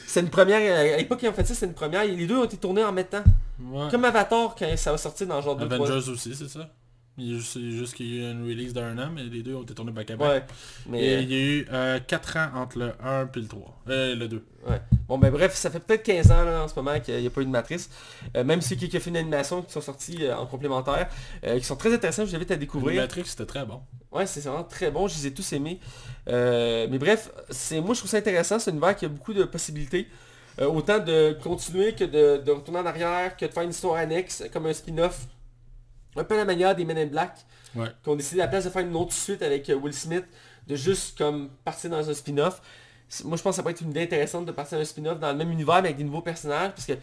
C'est une première, à l'époque ils ont fait ça, c'est une première. Les deux ont été tournés en même temps. Ouais. Comme Avatar quand ça va sortir dans genre 2 3 Avengers aussi, c'est ça. Il y a juste, c'est juste qu'il y a eu une release d'un an, mais les deux ont été tournés back à back. Mais, il y a eu 4 ans entre le 1 et le 3. Euh, le 2. euh, ouais. Bon ben bref, ça fait peut-être 15 ans là, en ce moment qu'il n'y a pas eu de matrice. Euh, même si quelques films d'animation qui sont sortis euh, en complémentaire, euh, qui sont très intéressants, je vous invite à découvrir. Matrix, c'était très bon. Ouais, c'est vraiment très bon, je les ai tous aimés. Euh, mais bref, c'est moi je trouve ça intéressant, c'est un univers qui a beaucoup de possibilités. Euh, autant de continuer que de, de retourner en arrière, que de faire une histoire annexe, comme un spin-off. Un peu la manière des Men in Black, Ouais. qui ont décidé à la place de faire une autre suite avec euh, Will Smith, de juste comme partir dans un spin-off. Moi je pense que ça pourrait être une idée intéressante de partir dans un spin-off dans le même univers mais avec des nouveaux personnages, parce que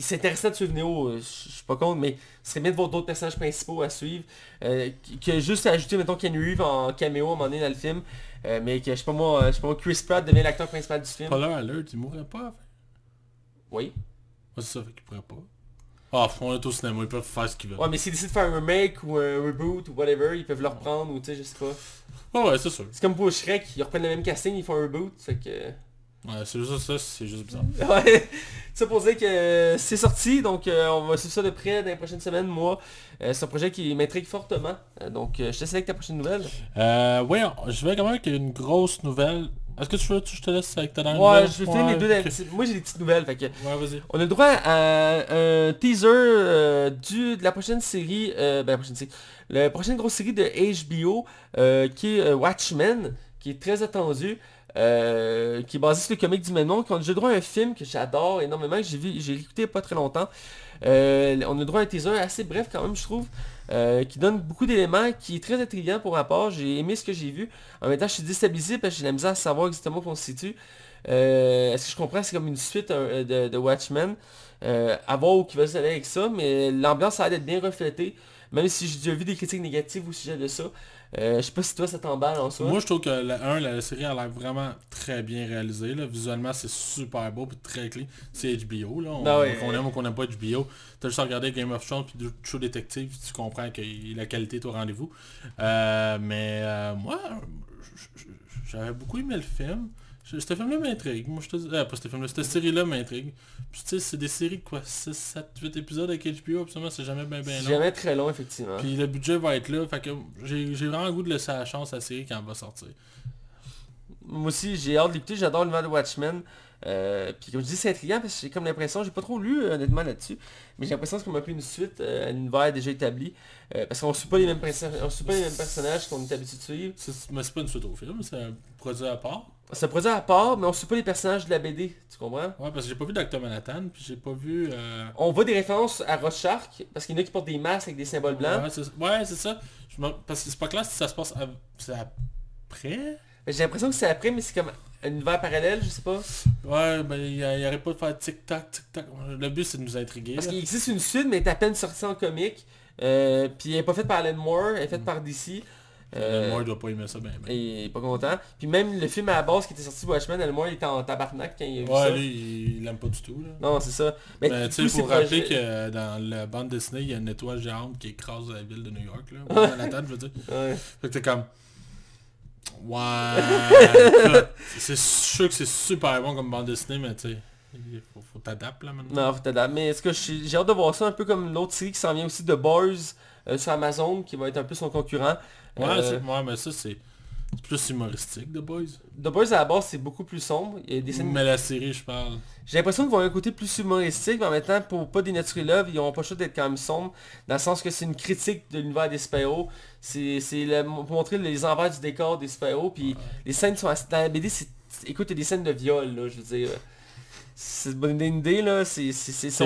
c'est intéressant de suivre Neo, euh, je je suis pas contre, mais ce serait bien de voir d'autres personnages principaux à suivre, euh, qui- que juste ajouter mettons Ken Reeves en caméo à un moment donné dans le film, euh, mais que je sais pas moi, je sais pas moi, Chris Pratt devient l'acteur principal du film. Polar Alert, il mourrait pas. Oui. Ouais, c'est ça, fait qu'il pourrait pas. Ah, on est au cinéma, ils peuvent faire ce qu'ils veulent. Ouais mais s'ils décident de faire un remake ou un reboot ou whatever, ils peuvent le reprendre ou tu sais, je sais pas. Ouais, ouais, c'est sûr. C'est comme pour Shrek, ils reprennent le même casting, ils font un reboot, fait que... Ouais, c'est juste ça, c'est juste bizarre. Ouais, ça pour dire que euh, c'est sorti, donc euh, on va suivre ça de près dans les prochaines semaines, moi. Euh, c'est un projet qui m'intrigue fortement. Donc je te laisse avec ta prochaine nouvelle. Euh, ouais, je vais quand même avec une grosse nouvelle. Est-ce que tu veux que je te laisse avec ta dernière Ouais, je vais finir mes deux ok. dernières- Moi j'ai des petites nouvelles, fait que Ouais, vas-y. on a le droit à un teaser euh, du, de la prochaine série, euh, ben la prochaine série, la prochaine grosse série de HBO euh, qui est Watchmen, qui est très attendu. euh, qui est basé sur le comic du même nom, qu'on a déjà droit à un film que j'adore énormément, que j'ai vu, j'ai écouté il y a pas très longtemps. Euh, on a droit à un teaser assez bref quand même je trouve, euh, qui donne beaucoup d'éléments, qui est très intriguant pour ma part, j'ai aimé ce que j'ai vu. En même temps je suis déstabilisé parce que j'ai la misère à savoir exactement où on se situe. Euh, Est-ce que je comprends c'est comme une suite de, Watchmen? À voir où ils veulent aller avec ça, mais l'ambiance a l'air d'être bien reflétée, même si j'ai déjà vu des critiques négatives au sujet de ça. Euh, je sais pas si toi ça t'emballe en soi. Moi, je trouve que la, un, la série a l'air vraiment très bien réalisée. Là. Visuellement, c'est super beau et très clean. C'est HBO. Là. On, Ben ouais. qu'on aime ou qu'on n'aime pas HBO. T'as juste à regarder Game of Thrones puis True Detective, puis tu comprends que la qualité est au rendez-vous. Euh, mais euh, moi, j'avais beaucoup aimé le film. Je- Ce film-là m'intrigue. Moi, je te dis... euh, pas ce film-là, cette série-là m'intrigue. Puis tu sais, c'est des séries de quoi? 6, 7, 8 épisodes avec HBO, absolument, c'est jamais bien bien c'est long. jamais très long effectivement. Puis le budget va être là, fait que j'ai vraiment le goût de laisser la chance à la série quand elle va sortir. Moi aussi j'ai hâte de l'écouter, j'adore l'univers de Watchmen. Euh, puis comme je dis c'est intriguant parce que j'ai comme l'impression, j'ai pas trop lu euh, honnêtement là-dessus, mais j'ai l'impression que c'est comme un peu une suite euh, à un univers déjà établi. Euh, parce qu'on suit pas les mêmes on suit pas les mêmes personnages qu'on est habitué de suivre. Mais c'est pas une suite au film, c'est un produit à part. C'est un produit à part, mais on suit pas les personnages de la BD, tu comprends? Ouais, parce que j'ai pas vu Dr. Manhattan, puis j'ai pas vu... Euh... On voit des références à Rorschach, parce qu'il y en a qui portent des masques avec des symboles blancs. Ouais, c'est ouais, ça. Je Parce que c'est pas clair si ça se passe... à- C'est après J'ai l'impression que c'est après, mais c'est comme un univers parallèle, je sais pas. Ouais, ben il, y a- il arrête pas de faire tic-tac, tic-tac. Le but c'est de nous intriguer. Parce qu'il existe une suite, mais elle est à peine sortie en comique. Euh, puis elle est pas faite par Alan Moore, elle est faite par DC. Euh, Le Moore doit pas aimer ça ben ben. et il est pas content. Puis même le film à la base qui était sorti Watchmen, Alan Moore il était en tabarnak quand il a vu Ouais, ça. lui, il, il aime pas du tout. Là. Non, c'est ça. Mais Ben, tu sais, faut rappeler projets- que dans la bande dessinée, il y a une étoile géante qui écrase la ville de New York, là. Manhattan, je veux dire. Ouais. Fait que t'es comme... Ouais... c'est sûr que c'est super bon comme bande dessinée, mais tu sais... Il faut, faut t'adapter là maintenant. Non, faut t'adapter. Mais est-ce que j'ai hâte de voir ça un peu comme l'autre série qui s'en vient aussi de Boys euh, sur Amazon, qui va être un peu son concurrent. Ouais, Euh, ouais, mais ça c'est... C'est plus humoristique, The Boys. The Boys à la base c'est beaucoup plus sombre. Il y a des scènes- Mais la série, je parle. J'ai l'impression qu'ils vont avoir un côté plus humoristique, mais en même temps, pour pas dénaturer l'œuvre, ils n'auront pas le choix d'être quand même sombres, dans le sens que c'est une critique de l'univers des super-héros. C'est pour montrer les envers du décor des super-héros, puis les scènes sont assez... Dans la BD, c'est... Écoute, il y a des scènes de viol, là, je veux dire. C'est une bonne idée, là, c'est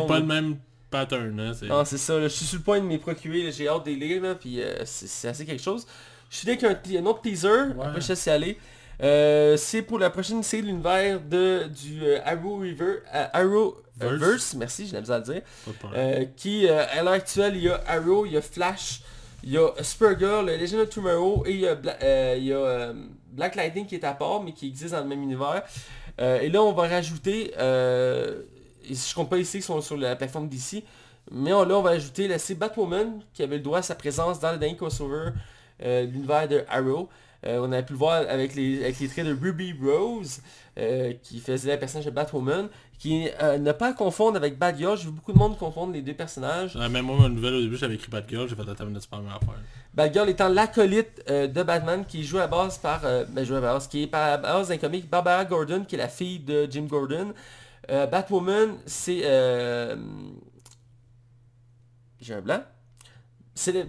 pas le même pattern. Hein, c'est- Non, c'est ça, là, je suis sur le point de les procurer, j'ai hâte de les lire, là, puis euh, c'est assez quelque chose. Je suis avec un, un autre teaser, après je y aller. Euh, c'est pour la prochaine série de l'univers de, du euh, Arrow River, euh, Arrow Verse. Verse, merci, j'ai la misère à le dire. Qui, à l'heure actuelle, il y a Arrow, il y a Flash, il y a Supergirl, le Legend of Tomorrow, et il y a, Bla- il y a, Black Lightning qui est à part, mais qui existe dans le même univers. Et là, on va rajouter, je compte pas ici, qui sont sur la plateforme d'ici, mais on- là, on va ajouter la série Batwoman, qui avait le droit à sa présence dans le dernier crossover l'univers de Arrow. Euh, on a pu le voir avec les, avec les traits de Ruby Rose, euh, qui faisait le personnage de Batwoman, qui euh, ne pas à confondre avec Batgirl. J'ai vu beaucoup de monde confondre les deux personnages. Même moi, ma nouvelle au début, j'avais écrit Batgirl, j'ai fait attends, c'est pas la même affaire. Batgirl étant l'acolyte euh, de Batman qui joue à base par euh, ben, à base, qui est par à base d'un comique Barbara Gordon qui est la fille de Jim Gordon. Euh, Batwoman c'est euh, j'ai un blanc.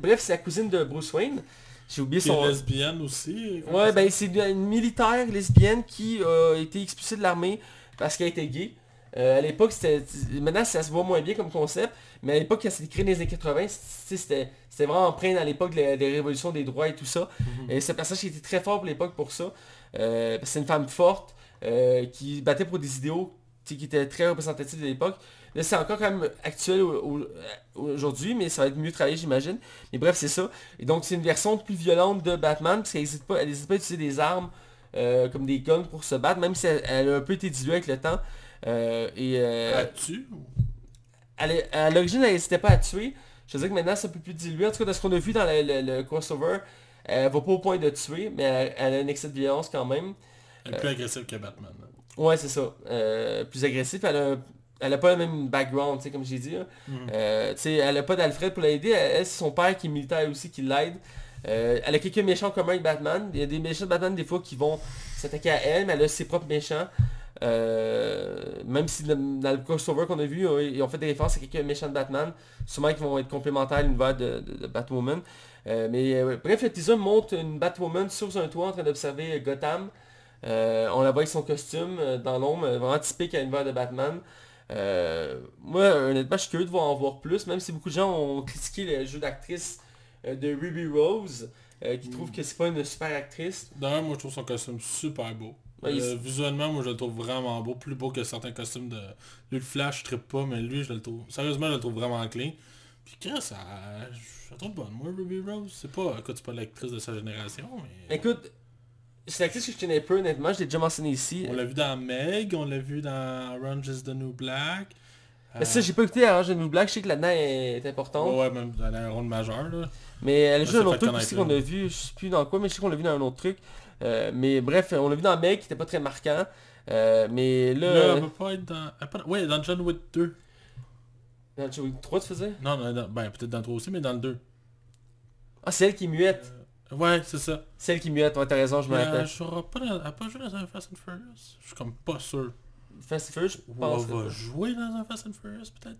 Bref c'est la cousine de Bruce Wayne. J'ai oublié Qui est son lesbienne aussi. comment Ouais ben c'est une militaire lesbienne qui euh, a été expulsée de l'armée parce qu'elle était gay. Euh, à l'époque c'était. Maintenant ça se voit moins bien comme concept, mais à l'époque quand c'était créé dans les années 80, c'est- c'était c'était vraiment empreint à l'époque des révolutions des droits et tout ça. Mhm. Et c'est un personnage qui était très fort pour l'époque pour ça. Euh, c'est une femme forte qui battait pour des idéaux qui étaient très représentatifs de l'époque. Là c'est encore quand même actuel au- au- aujourd'hui, mais ça va être mieux travaillé j'imagine. Mais bref c'est ça. Et donc c'est une version plus violente de Batman, parce qu'elle n'hésite pas, elle pas à utiliser des armes euh, comme des guns pour se battre, même si elle, elle a un peu été diluée avec le temps. Euh, et euh, elle à l'origine, elle n'hésitait pas à tuer. Je veux dire que maintenant, c'est un peu plus dilué. En tout cas, de ce qu'on a vu dans le, le- le crossover, elle va pas au point de tuer, mais elle, elle a un excès de violence quand même. Elle est plus agressive que Batman. Ouais, c'est ça. Euh, plus agressif. Elle a, elle a pas le même background, tu sais, comme j'ai dit. Mhm. Euh, tu sais, elle a pas d'Alfred pour l'aider. Elle, c'est son père qui est militaire aussi qui l'aide. Euh, elle a quelques méchants communs avec Batman. Il y a des méchants de Batman des fois qui vont s'attaquer à elle, mais elle a ses propres méchants. Euh, même si dans, dans le crossover qu'on a vu, ils ont fait des références à quelques méchants de Batman, sûrement qui vont être complémentaires à l'univers de, de- de Batwoman. Mais bref, le teaser montre une Batwoman sur un toit en train d'observer Gotham. On la voit avec son costume dans l'ombre, vraiment typique à l'univers de Batman. Euh, moi, honnêtement, je suis curieux de voir en voir plus, même si beaucoup de gens ont critiqué le jeu d'actrice euh, de Ruby Rose, euh, qui trouvent que c'est pas une super actrice. D'ailleurs, moi je trouve son costume super beau. Ouais, il Euh, visuellement, moi je le trouve vraiment beau, plus beau que certains costumes de... Lui le Flash, je trippe pas, mais lui je le trouve... Sérieusement, je le trouve vraiment clean. Puis Chris, ça... je la trouve bonne. Moi, Ruby Rose, c'est pas... Écoute, c'est pas l'actrice de sa génération, mais... Écoute, c'est l'actrice que je connais peu, honnêtement, je l'ai déjà mentionné ici. On l'a vu dans Meg, on l'a vu dans Orange is the New Black. Mais ça, j'ai pas écouté Orange de New Black, je sais que là-dedans est importante. Ouais, ouais, même elle a un rôle majeur, là. Mais elle a s'est un autre truc aussi qu'on a vu, je sais plus dans quoi, mais je sais qu'on l'a vu dans un autre truc. Euh, mais bref, on l'a vu dans Meg qui était pas très marquant. Euh, mais là, Là, elle peut pas être dans... peut- Ouais, dans John Wick 2. dans John Wick 3 tu faisais? Non, non, non, ben peut-être dans le 3 aussi, mais dans le 2. Ah c'est elle qui est muette. Euh, Ouais, c'est ça. C'est elle qui muette, ouais, t'as raison, je me rappelle. pas dans... Elle a pas joué dans un Fast and Furious? Je suis comme pas sûr. Fast and Furious, je pense. elle va que- jouer dans un Fast and Furious, peut-être?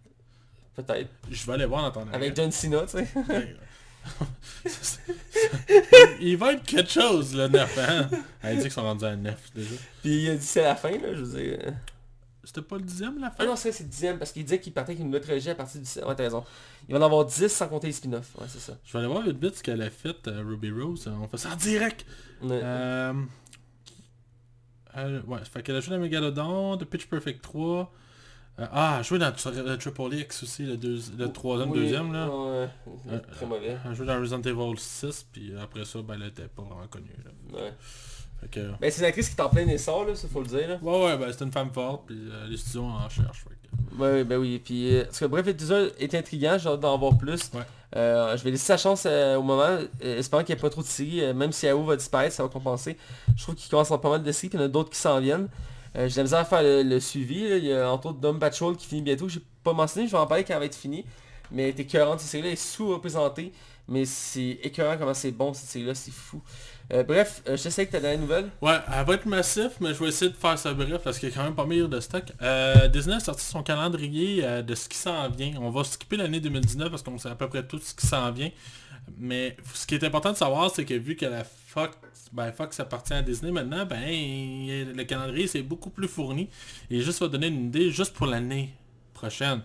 Peut-être. Je vais aller voir dans ton arrêt. Avec John Cena, tu sais. Il va être quelque chose, le 9 hein? Elle dit qu'ils sont rendus à 9 déjà. Puis il a dit c'est la fin, là, je veux dire. C'était pas le dixième la Ah fin non, c'est le dixième, parce qu'il disait qu'il partait avec une nouvelle trilogie à partir du... Ouais, t'as raison. Il va en avoir 10 sans compter les spin-offs. Ouais, c'est ça. Je vais aller voir vite vite ce qu'elle a fait, euh, Ruby Rose. On fait ça en direct Ouais. Euh, elle- ouais, fait qu'elle a joué dans Megalodon, de Pitch Perfect 3. Euh, ah, elle a joué dans euh, Triple X aussi, le, deux, le troisième, Oui, deuxième là. Ouais, Euh, très mauvais. Elle a joué dans Resident Evil 6, puis après ça, ben elle était pas vraiment connue. Là. Ouais. Que... Ben c'est une actrice qui est en plein essor, là, ça faut le dire. Là. Ouais, ouais, ben c'est une femme forte, puis euh, les studios en cherchent. Que... Ouais, ben oui. Puis, euh, parce que bref, teaser est intriguant, j'ai hâte d'en voir plus. Ouais. Euh, je vais laisser sa chance euh, au moment, euh, espérant qu'il n'y ait pas trop de séries, euh, même si Yahoo va disparaître, ça va compenser. Je trouve qu'il commence à avoir pas mal de séries, puis il y en a d'autres qui s'en viennent. Euh, j'ai la misère à faire le, le suivi, là. il y a entre autres Dumb Patrol qui finit bientôt, j'ai pas mentionné, je vais en parler quand elle va être finie. Mais elle est écœurante, cette série-là est sous-représentée, mais c'est écœurant comment c'est bon cette série-là, c'est fou. Euh, bref, euh, je sais que t'as la nouvelle. Ouais, elle va être massif, mais je vais essayer de faire ça bref parce qu'il y a quand même pas mal de stock. Euh, Disney a sorti son calendrier euh, de ce qui s'en vient. On va skipper l'année 2019 parce qu'on sait à peu près tout ce qui s'en vient. Mais ce qui est important de savoir, c'est que vu que la Fox, ben Fox appartient à Disney maintenant, ben le calendrier c'est beaucoup plus fourni. Et juste pour donner une idée, juste pour l'année prochaine,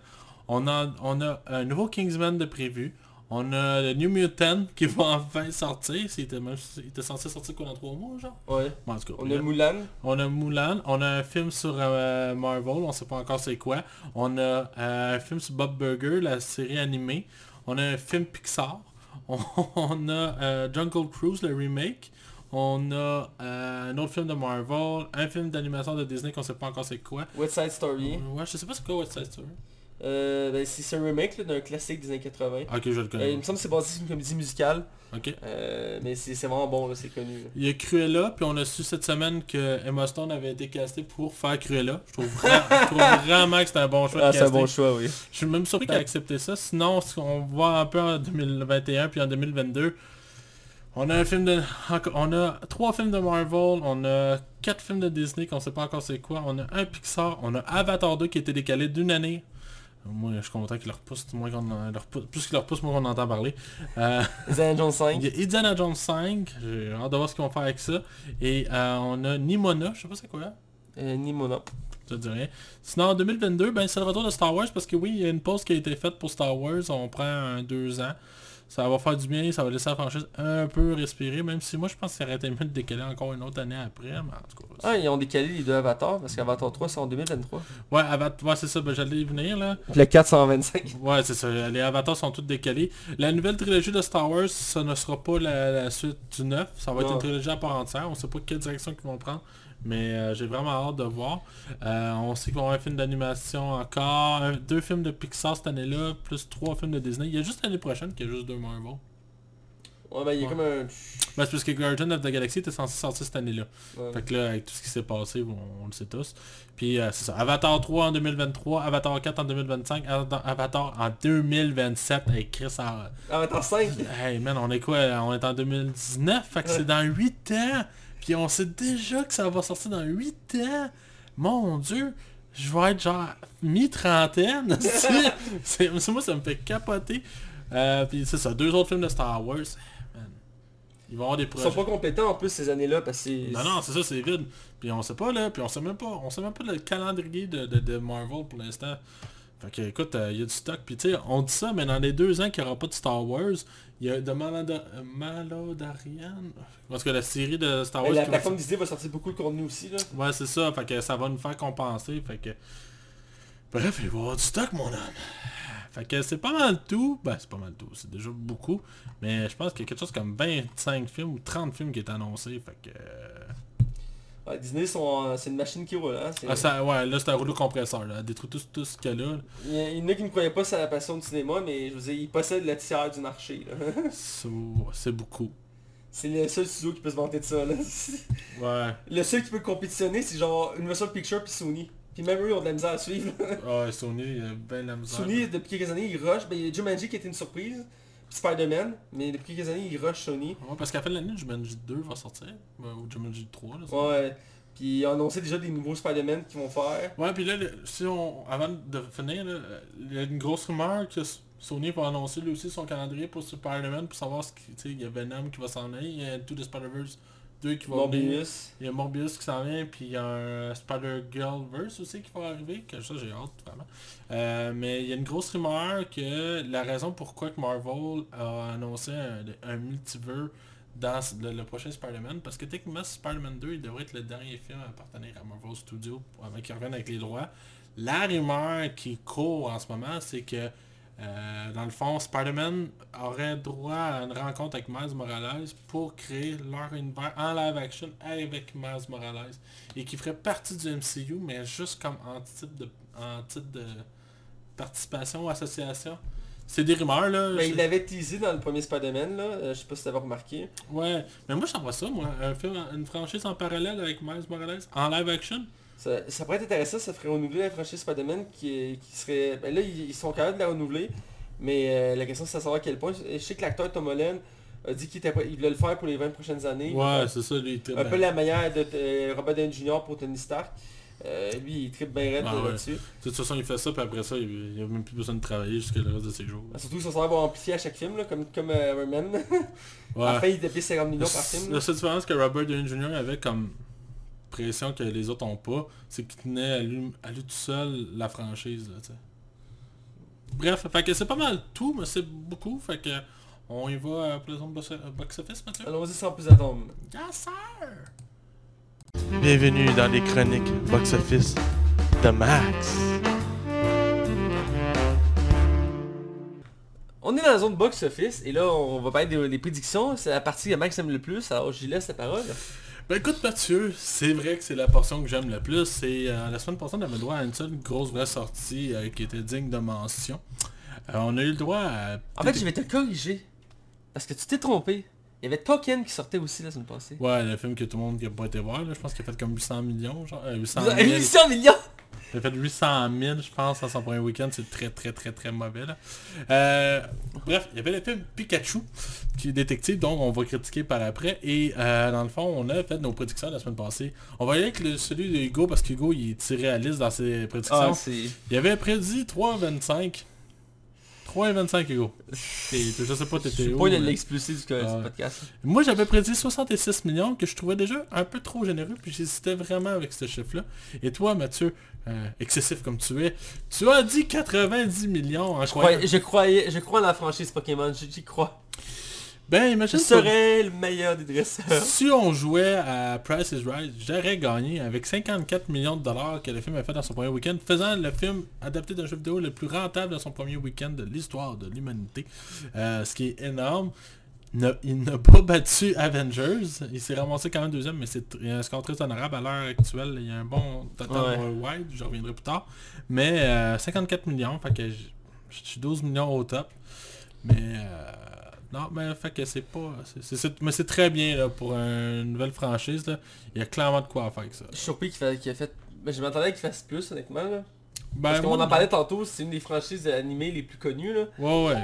On a, on a un nouveau Kingsman de prévu. On a le New Mutant qui va enfin sortir. C'était même, il était censé sortir quoi dans trois mois, genre? Ouais. Bon, en tout cas, On a. Mulan. On a Mulan, on a un film sur euh, Marvel, on sait pas encore c'est quoi. On a euh, un film sur Bob Burger, la série animée. On a un film Pixar. On, on a euh, Jungle Cruise, le remake. On a un autre film de Marvel, un film d'animation de Disney qu'on sait pas encore c'est quoi. West Side Story. Ouais, je sais pas c'est quoi West Side Story. Euh, ben, c'est un remake d'un classique des années 80. Ok, je le Euh, connais. il me semble que c'est basé sur une comédie musicale. Ok. Euh, mais c'est vraiment bon, là, c'est connu. là. Il y a Cruella, puis on a su cette semaine que Emma Stone avait été castée pour faire Cruella. Je trouve, vra- je trouve vraiment que c'est un bon choix Ah, c'est un bon choix, oui. Je suis même surpris qu'elle a accepté ça. Sinon, ce qu'on voit un peu en 2021 puis en 2022, on a un film de, on a trois films de Marvel, on a quatre films de Disney qu'on sait pas encore c'est quoi, on a un Pixar, on a Avatar 2 qui a été décalé d'une année. Moi, je suis content qu'il le repousse, moins qu'on en- le repousse- plus qu'il le repousse, moins on entend parler. Euh, Indiana Jones 5. il y a Indiana Jones 5, j'ai hâte de voir ce qu'ils vont faire avec ça. Et euh, on a Nimona, je sais pas c'est quoi. Euh, Nimona. Ça dit rien. Sinon, en 2022, ben, c'est le retour de Star Wars parce que oui, il y a une pause qui a été faite pour Star Wars. On prend un deux ans. Ça va faire du bien, ça va laisser la franchise un peu respirer, même si moi je pense que ça aurait été mieux de décaler encore une autre année après, mais en tout cas. Ah, ils ont décalé les deux Avatars parce qu'Avatar 3 c'est en 2023. Ouais, Avat- ouais, c'est ça, ben, j'allais y venir là. Le 425. Ouais, c'est ça, les avatars sont tous décalés. La nouvelle trilogie de Star Wars, ça ne sera pas la, la suite du 9, ça va être une trilogie à part entière, on sait pas quelle direction ils vont prendre, mais euh, j'ai vraiment hâte de voir. Euh, on sait qu'ils vont avoir un film d'animation encore, un- deux films de Pixar cette année-là, plus trois films de Disney. Il y a juste l'année prochaine qu'il y a juste deux Marvel. Ouais, ben il y a Ouais. comme un... Ben, c'est parce que Guardian of the Galaxy était censé sortir cette année-là. Ouais. Fait que là, avec tout ce qui s'est passé, on le sait tous. Puis euh, c'est ça. Avatar 3 en 2023, Avatar 4 en 2025, Avatar en 2027. Hey Chris, en- Avatar 5. hey man, on est quoi? On est en 2019, fait que c'est dans 8 ans. Puis on sait déjà que ça va sortir dans 8 ans. Mon dieu, je vais être genre mi-trentaine. c'est c'est- moi, ça me fait capoter. Euh, puis c'est ça, deux autres films de Star Wars. Man, Ils vont avoir des Ils projets. sont pas compétents en plus ces années-là parce que c'est... Non, non, c'est ça, c'est vide. Puis on sait pas là, puis on sait même pas, on sait même pas le calendrier de, de, de Marvel pour l'instant. Fait que écoute, il y a du stock. Puis tu sais, on dit ça, mais dans les deux ans qu'il n'y aura pas de Star Wars, il y a de Malada- euh, Malodarian. Parce que la série de Star Wars. La plateforme Disney va sortir beaucoup de contenu aussi là. Ouais, c'est ça. Fait que ça va nous faire compenser. Fait que... Bref, il va y avoir du stock, mon homme. Fait que c'est pas mal tout. Ben, c'est pas mal tout. C'est déjà beaucoup. Mais je pense qu'il y a quelque chose comme 25 films ou 30 films qui est annoncé. Fait que... Ouais, Disney sont c'est une machine qui roule hein. Ah, ça, ouais, là c'est un rouleau compresseur. Là. Elle détruit tout, tout ce qu'il y a là. Il y, il en a qui ne croyaient pas la passion du cinéma mais je veux dire ils possèdent la tiers du marché là. C'est beaucoup. c'est le seul studio qui peut se vanter de ça là. Ouais. Le seul qui peut compétitionner c'est genre Universal Pictures puis Sony. Puis même eux ils ont de la misère à suivre. Ouais, Sony, il a ben la misère. Sony depuis quelques années ils rushent. Ben, il y a Jumanji qui était une surprise. Spider-Man. Mais depuis quelques années ils rushent Sony. Ouais, parce qu'à la fin de l'année, Jumanji 2 va sortir. Ouais, Ou Jumanji 3. Là, ça. Ouais. Puis ils ont annoncé déjà des nouveaux Spider-Man qu'ils vont faire. Ouais, puis là, si on, avant de finir, là, il y a une grosse rumeur que Sony va annoncer lui aussi son calendrier pour Spider-Man pour savoir ce qu'il y a Venom qui va s'en aller, il y a the Spider-Verse 2 qui va Morbius. il y a Morbius qui s'en vient, puis il y a un Spider-Girl-Verse aussi qui va arriver, que ça j'ai hâte vraiment. Euh, mais il y a une grosse rumeur que la raison pourquoi que Marvel a annoncé un, un multivers dans le, le prochain Spider-Man, parce que techniquement Spider-Man 2 il devrait être le dernier film à appartenir à Marvel Studios avant qu'ils reviennent avec les droits. La rumeur qui court en ce moment, c'est que euh, dans le fond, Spider-Man aurait droit à une rencontre avec Miles Morales pour créer leur univers en live action avec Miles Morales et qui ferait partie du MCU mais juste comme en titre de, en titre de participation ou association. C'est des rumeurs là. Je- il l'avait teasé dans le premier Spider-Man là. Euh, je sais pas si t'avais remarqué. Ouais, mais moi j'envoie ça moi, un film, une franchise en parallèle avec Miles Morales en live action. Ça, ça pourrait être intéressant, ça ferait renouveler la franchise Spider-Man qui, qui serait... Ben là, ils, ils sont capables de la renouveler, mais euh, la question c'est de savoir à quel point. Je sais que l'acteur Tom Holland a dit qu'il il voulait le faire pour les 20 prochaines années. Ouais, c'est ça lui. Un bien. peu la manière de euh, Robert Downey Jr. pour Tony Stark. Euh, lui, il tripe bien raide Ah ouais. là-dessus. De toute façon, il fait ça, puis après ça, il n'a même plus besoin de travailler jusqu'à le reste de ses jours. Ah, Surtout sont censés avoir amplifié à chaque film, là, comme, comme euh, Iron Man. Ouais. Il était 50 millions par film. La seule différence que Robert Downey Jr. avait comme pression que les autres ont pas, c'est qu'il tenait à lui, à lui tout seul la franchise. Là, bref, fait que c'est pas mal tout, mais c'est beaucoup. Fait que on y va euh, pour les zones box box office, Mathieu? Allons-y sans plus attendre. Yes, sir! Bienvenue dans les chroniques box-office de Max. On est dans la zone box-office et là on va parler des, des prédictions. C'est la partie que Max aime le plus, alors j'y laisse la parole. Ben écoute Mathieu, c'est vrai que c'est la portion que j'aime le plus. C'est euh, la semaine passée on avait le droit à une seule grosse vraie sortie euh, qui était digne de mention. Euh, on a eu le droit à... En fait, je vais te corriger. Parce que tu t'es trompé. Il y avait Token qui sortait aussi la semaine passée. Ouais, le film que tout le monde n'a pas été voir, là, je pense qu'il a fait comme 800 millions, genre, euh, 800 000. 800 millions? Il a fait 800 000, je pense, à son premier week-end. C'est très, très, très, très mauvais, là. Euh, bref, il y avait le film Pikachu, qui est détective, donc on va critiquer par après. Et euh, dans le fond, on a fait nos prédictions la semaine passée. On va y aller avec le- celui de Hugo, parce qu'Hugo, il est irréaliste dans ses prédictions. Ah, il avait prédit 3,25. 3,25 Hugo. Et je sais pas, t'étais où. pas du, podcast. moi j'avais prédit 66 millions que je trouvais déjà un peu trop généreux puis j'hésitais vraiment avec ce chiffre là. Et toi Mathieu, euh, excessif comme tu es, tu as dit 90 millions Je croyais, je croyais, je crois en la franchise Pokémon, j'y crois. Ben Je imagine si- serais le meilleur des dresseurs. si on jouait à Price is Right, j'aurais gagné avec 54 millions de dollars que le film a fait dans son premier week-end, faisant le film adapté d'un jeu vidéo le plus rentable de son premier week-end de l'histoire de l'humanité. Euh, ce qui est énorme. Il n'a pas battu Avengers. Il s'est ramassé quand même deuxième, mais c'est un score très honorable à l'heure actuelle. Il y a un bon total Ouais. worldwide, je reviendrai plus tard. Mais euh, 54 millions, fait que je je suis 12 millions au top. Mais euh, non, mais fait que c'est pas. c'est- mais c'est très bien là, pour une nouvelle franchise. Là. Il y a clairement de quoi faire avec ça. Je suis surpris qu'il a fait... Mais je m'attendais qu'il fasse plus, honnêtement, là. Ben, Parce qu'on en parlait tantôt, c'est une des franchises animées les plus connues, là. Ouais, ouais.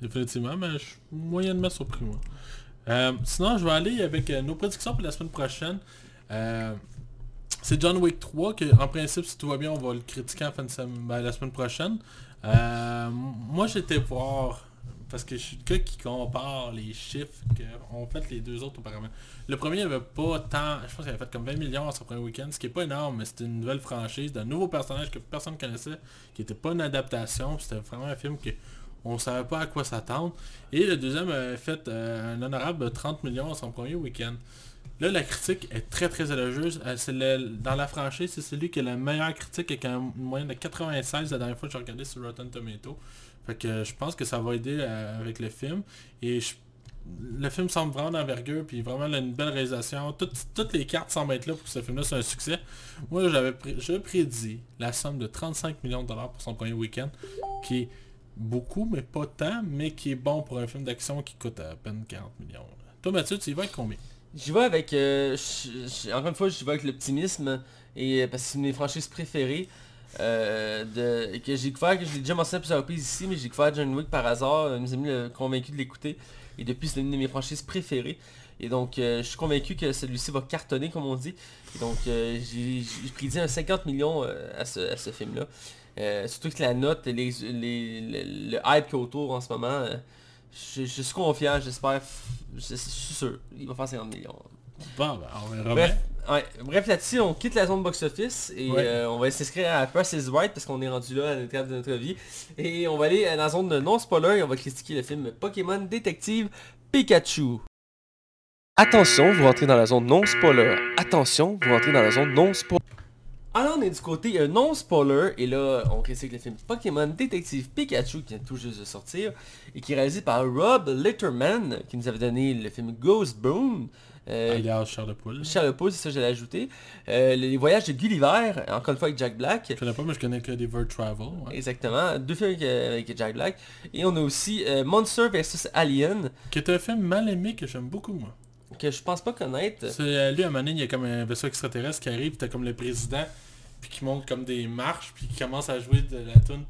Définitivement, mais je suis moyennement surpris, moi. Euh, sinon, je vais aller avec euh, nos prédictions pour la semaine prochaine. Euh, c'est John Wick 3, que en principe, si tout va bien, on va le critiquer en fin de semaine, ben, la semaine prochaine. Euh, moi, j'étais voir, parce que je suis le gars qui compare les chiffres qu'ont fait les deux autres auparavant. Le premier avait pas tant, je pense qu'il avait fait comme 20 millions à son premier week-end, ce qui est pas énorme, mais c'était une nouvelle franchise, d'un nouveau personnage que personne ne connaissait, qui était pas une adaptation, c'était vraiment un film que on savait pas à quoi s'attendre. Et le deuxième avait fait euh, un honorable 30 millions à son premier week-end. Là, la critique est très très élogieuse. Euh, dans la franchise, c'est celui qui a la meilleure critique avec un- une moyenne de 96 la dernière fois que j'ai regardé sur Rotten Tomato. Fait que je pense que ça va aider euh, avec le film. Et le film semble vraiment d'envergure, puis vraiment une belle réalisation. Toutes, les cartes semblent être là pour que ce film-là soit un succès. Moi, j'avais je prédis la somme de 35 millions de dollars pour son premier week-end, qui est beaucoup, mais pas tant, mais qui est bon pour un film d'action qui coûte à peine 40 millions. Toi, Mathieu, tu y vas avec combien? J'y vais avec... euh, encore une fois, j'y vais avec l'optimisme. Euh, parce que c'est une de mes franchises préférées. Euh, et que j'ai découvert, que je l'ai déjà mentionné plusieurs reprises ici, mais j'ai découvert John Wick par hasard. Mes amis l'ont convaincu de l'écouter. Et depuis, c'est une de mes franchises préférées. Et donc, euh, je suis convaincu que celui-ci va cartonner, comme on dit. Et donc, euh, j'ai j'ai prédit un 50 millions euh, à ce, film-là. Surtout que la note, les, les, le, hype qu'il y a autour en ce moment, je, suis confiant, j'espère, je, je suis sûr, il va faire 50 millions. Bon, ben, on verra Bref, ouais, bref là-dessus, on quitte la zone box-office et Ouais. euh, on va s'inscrire à Price is Right parce qu'on est rendu là à notre étape de notre vie. Et on va aller dans la zone de non-spoiler et on va critiquer le film Pokémon Détective Pikachu. Attention, vous rentrez dans la zone non-spoiler. Attention, vous rentrez dans la zone non-spoiler. Alors on est du côté euh, non-spoiler et là on critique le film Pokémon Détective Pikachu qui vient tout juste de sortir et qui est réalisé par Rob Litterman qui nous avait donné le film Ghost Boom. Euh, Alias Charles de Poule. Charles Paul, c'est ça que j'allais ajouter. Euh, les voyages de Gulliver, encore une fois avec Jack Black. Je connais pas, mais je connais que des Travel. ouais. Exactement, deux films avec, euh, avec Jack Black. Et on a aussi euh, Monster vs Alien, Qui est un film mal aimé que j'aime beaucoup, moi. que je pense pas connaître. C'est lui, à un moment donné, il y a comme un vaisseau extraterrestre qui arrive, t'as comme le président, puis qui monte comme des marches, puis qui commence à jouer de la tune.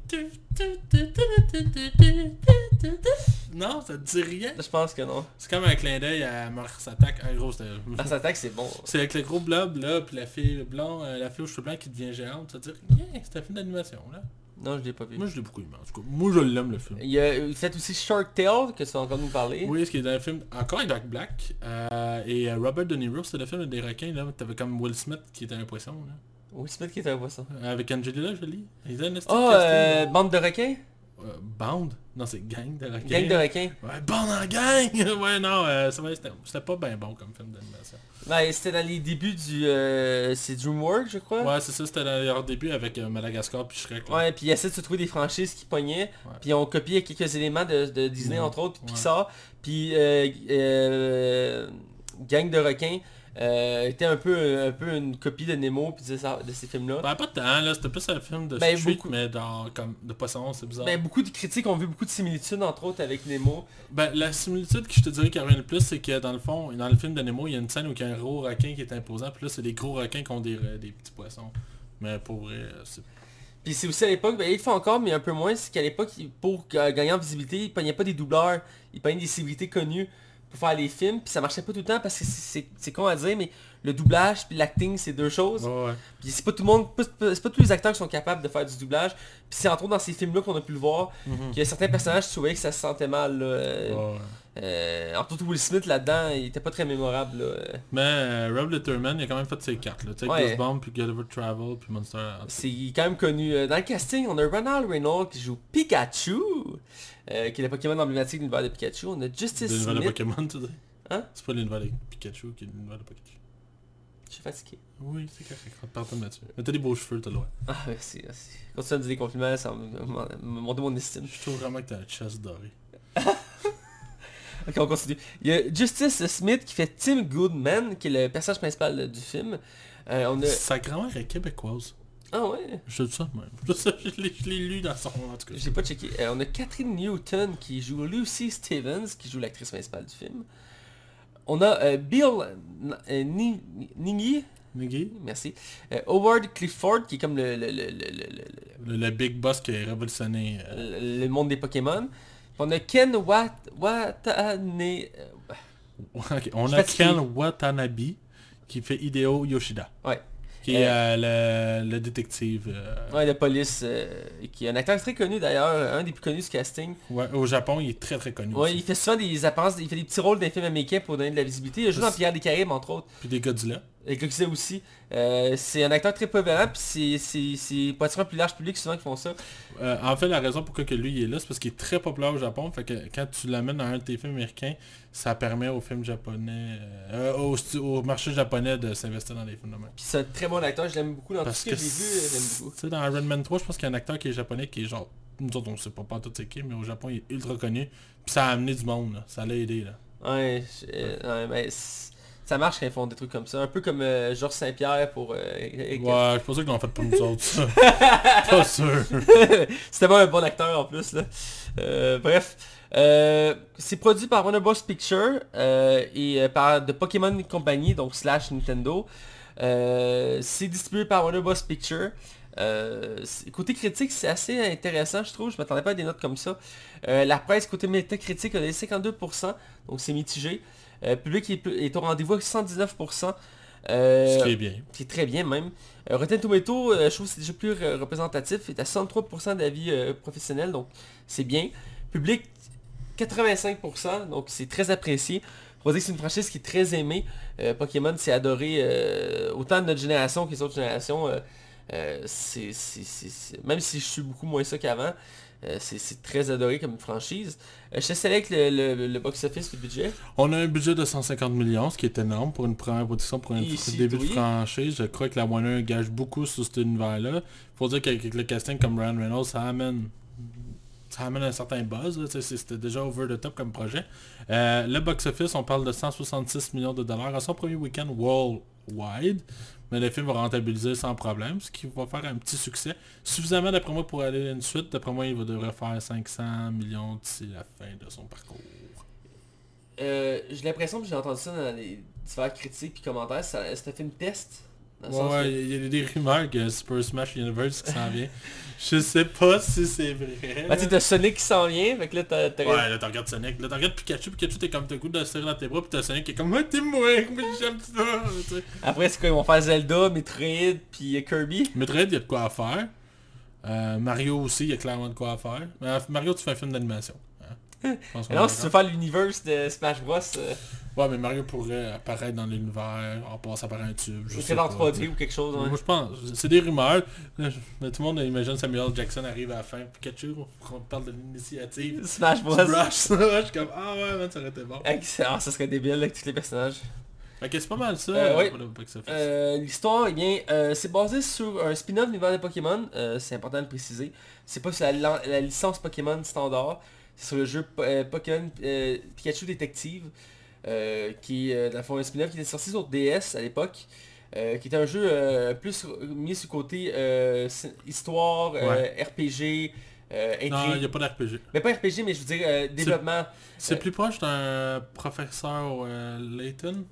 Non, ça te dit rien. Je pense que non. C'est comme un clin d'œil à Mars Attack. Un gros, c'était... Mars Attack, c'est bon. C'est avec le gros blob là, puis la fille blond, euh, la fille aux cheveux blancs qui devient géante, ça veut dire, yeah, c'est un film d'animation là. Non, je l'ai pas vu. Moi je l'ai beaucoup aimé en tout cas. Moi je l'aime le film. Il, a, il fait aussi Shark Tale, que tu vas encore nous parler. Oui, ce qui est dans le film, encore avec Jack Black, euh, et euh, Robert De Niro, c'est le film des requins là, t'avais comme Will Smith qui était un poisson là. Will Smith qui est un poisson. Avec Angelina Jolie. Ils ont un esti de Oh, euh, bande de requins? Euh, Bound? Non, c'est Gang de requins. Gang de requins. Ouais, Bound en gang Ouais, non, euh, ça c'était pas bien bon comme film d'animation. Ben, c'était dans les débuts du... euh, c'est DreamWorks, je crois. Ouais, c'est ça, c'était dans leur début avec euh, Madagascar puis Shrek. là. Ouais, puis ils essaient de se trouver des franchises qui pognaient. Puis on copié quelques éléments de, de Disney, entre autres, puis. Pixar. Puis euh, euh, Gang de requins euh, était un peu, un peu une copie de Nemo puis de, de ces films-là. Ben, pas tant, là, c'était plus un film de Ben, street, beaucoup. mais genre, comme, de poisson, c'est bizarre. Ben, beaucoup de critiques ont vu beaucoup de similitudes, entre autres, avec Nemo. Ben, la similitude que je te dirais qui revient le plus, c'est que dans le fond, dans le film de Nemo, il y a une scène où il y a un gros requin qui est imposant, puis là, c'est des gros requins qui ont des, euh, des petits poissons. Mais pour vrai, euh, c'est... Puis c'est aussi à l'époque, ben, il le fait encore, mais un peu moins, c'est qu'à l'époque, pour ga- gagner en visibilité, il pognait pas des doubleurs, il pognait des célébrités connues pour faire les films, puis ça marchait pas tout le temps parce que c'est- con à dire, mais le doublage puis l'acting, c'est deux choses. Ouais, ouais. Puis c'est pas tout le monde, c'est pas tous les acteurs qui sont capables de faire du doublage. Puis c'est entre autres dans ces films-là qu'on a pu le voir, qu'il y a certains personnages, tu trouvais que ça se sentait mal. Là, euh, ouais. euh, entre autres Will Smith là-dedans, il était pas très mémorable. Là. Mais euh, Rob Litterman, il a quand même fait ses cartes, là. Tu sais, Ouais. Goosebumps, puis Gulliver Travel, puis Monster... C'est quand même connu. Euh, Dans le casting, on a Ronald Reynolds qui joue Pikachu, euh, qui est le Pokémon emblématique de l'univers de Pikachu. On a Justice l'univers de Smith. Pokémon, tu dis? Hein? C'est pas l'univers de Pikachu qui est l'univers de Pikachu. Je suis fatigué. Oui, c'est correct. Pardon là-dessus. Mais t'as des beaux cheveux, t'as le droit. Ah merci, merci. Continue à me dire des compliments, ça me- monter mon estime. Je trouve vraiment que t'as un chest doré. Ok, on continue. Il y a Justice Smith qui fait Tim Goodman, qui est le personnage principal du film. Euh, on a... Sa grand-mère est québécoise. Ah ouais? Je dis ça même. Je sais, je l'ai- je l'ai lu dans son... En tout cas. J'ai pas checké. Euh, on a Catherine Newton qui joue Lucy Stevens, qui joue l'actrice principale du film. On a euh, Bill euh, Ni- Ni- Nighy, merci. Euh, Howard Clifford, qui est comme le, le, le, le, le- le- le, le big boss qui a révolutionné... le- le monde des Pokémon. On a Ken Wat Watane... On Je a. Ken Watanabe qui fait Hideo Yoshida. Ouais. Qui est euh, le, le détective. euh, Ouais, de police, euh, qui est un acteur très connu d'ailleurs, un des plus connus du casting. ouais, au Japon, il est très très connu. Ouais, aussi. il fait souvent des apparences, il fait des petits rôles dans les films américains pour donner de la visibilité. Il a joué dans Pierre des Caraïbes, entre autres. Puis des Godzilla. Et Godzilla aussi. Euh, c'est un acteur très polyvalent, puis c'est- attirer un plus large public souvent qui font ça. Euh, en fait, la raison pourquoi que lui il est là, c'est parce qu'il est très populaire au Japon. Fait que quand tu l'amènes dans un de tes films américains, ça permet aux films japonais, euh, au, au marché japonais de s'investir dans les films de même. Puis c'est un très bon acteur, je l'aime beaucoup dans Parce tout ce que que j'ai vu, j'aime tu beaucoup. sais, dans Iron Man 3, je pense qu'il y a un acteur qui est japonais qui est genre, nous autres on sait pas pas tout c'est qui, mais au Japon il est ultra connu. Puis ça a amené du monde, là. ça l'a aidé là. Ouais, je- ouais, mais c'est- ça marche quand ils font des trucs comme ça. Un peu comme euh, Georges Saint-Pierre pour... euh, Ouais, je pense qu'ils l'ont fait pour nous autres. pas sûr. C'était pas un bon acteur en plus là. Euh, bref. Euh, c'est produit par Warner Bros Pictures euh, et par The Pokémon Company, donc slash Nintendo. C'est distribué par Warner Bros. Euh, c'est- côté critique, c'est assez intéressant, je trouve. Je m'attendais pas à des notes comme ça. Euh, la presse côté métacritique a donné 52%, donc c'est mitigé. Euh, le public est, est au rendez-vous avec 119%. Euh, Ce qui est bien. qui est très bien même. Euh, Rotten Tomato, euh, je trouve que c'est déjà plus euh, représentatif, il est à 63% d'avis euh, professionnels, donc c'est bien. Public, 85%, donc c'est très apprécié. On va dire que c'est une franchise qui est très aimée. Euh, Pokémon, c'est adoré euh, autant de notre génération que les autres générations. euh, euh, Même si je suis beaucoup moins ça qu'avant, euh, c'est très adoré comme franchise. Euh, je te avec le, le- le box-office, le budget. On a un budget de 150 millions, ce qui est énorme pour une première production, pour un Ici, début de franchise. Je crois que la Warner gage beaucoup sur cet univers-là. Faut dire qu'avec le casting comme Ryan Reynolds, ça amène ça amène un certain buzz. C'était déjà over the top comme projet. Euh, le box-office, on parle de 166 millions de dollars à son premier week-end worldwide. Mais le film va rentabiliser sans problème, ce qui va faire un petit succès. Suffisamment d'après moi pour aller à une suite. D'après moi, il va devrait faire 500 millions d'ici la fin de son parcours. Euh, j'ai l'impression que j'ai entendu ça dans les divers critiques et commentaires, c'est un film test. Dans Ouais, ouais, que- il y a des rumeurs que Super Smash Universe qui s'en vient. Je sais pas si c'est vrai. Bah, tu t'as Sonic qui s'en vient, fait que là t'as... Ouais, là, t'en regardes Sonic. Là, t'en regardes Pikachu. Pikachu, t'es comme t'as goût de serrer dans tes bras. Puis t'as Sonic qui est comme, ah, t'es moi, mais j'aime ça. Après c'est quoi, ils vont faire Zelda, Metroid, puis Kirby? Metroid, il y a de quoi à faire. Euh, Mario aussi, il y a clairement de quoi à faire. Mais euh, Mario, tu fais un film d'animation. Alors si tu veux faire l'universe de Smash Bros, euh, Ouais, mais Mario pourrait apparaître dans l'univers, en passant par un tube. je sais fait en pas. 3D ou quelque chose. Moi je pense, c'est des rumeurs. Mais tout le monde imagine Samuel Jackson arrive à la fin. Pikachu, on parle de l'initiative. Smash Bros. je suis comme ah ouais man, ça aurait été bon. Excellent, ça serait débile avec tous les personnages. Ok c'est pas mal ça Euh, oui. Euh, L'histoire, eh bien, euh, c'est basé sur un spin-off de l'univers de Pokémon. c'est important de le préciser. C'est pas sur la licence Pokémon standard. C'est sur le jeu euh, Pokémon euh, Pikachu Détective. euh, qui est dans le fond un spin-off qui était sorti sur DS à l'époque. euh, qui était un jeu euh, plus mis sur le côté euh, histoire, Ouais. RPG, non, il n'y a pas d'RPG. Mais pas RPG, mais je veux dire développement. C'est plus proche d'un professeur Layton.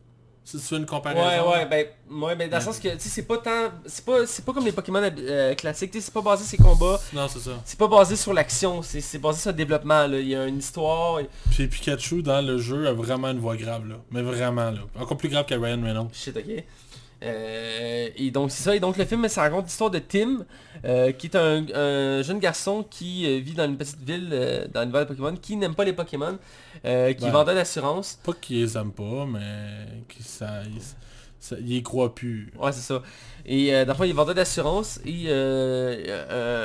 Si tu fais une Ouais, comparaison. ouais, ben, ouais, ben dans le Ouais. sens que, tu sais, c'est pas tant, c'est pas, c'est pas comme les Pokémon euh, classiques, tu sais, c'est pas basé sur les combats, Non, c'est ça. c'est pas basé sur l'action, c'est c'est basé sur le développement, là. il y a une histoire, et- Puis Pikachu dans le jeu a vraiment une voix grave là. Mais vraiment là. Encore plus grave que Ryan Reynolds. shit, ok. Euh, et donc c'est ça, et donc le film, ça raconte l'histoire de Tim, euh, qui est un, un jeune garçon qui euh, vit dans une petite ville, euh, dans l'univers de Pokémon, qui n'aime pas les Pokémon, qui est Ouais. vendeur d'assurance, Pas qu'ils les aiment pas, mais qu'ils ça, ils y croient plus. Ouais, c'est ça. Et dans le fond, il est vendeur d'assurance et euh,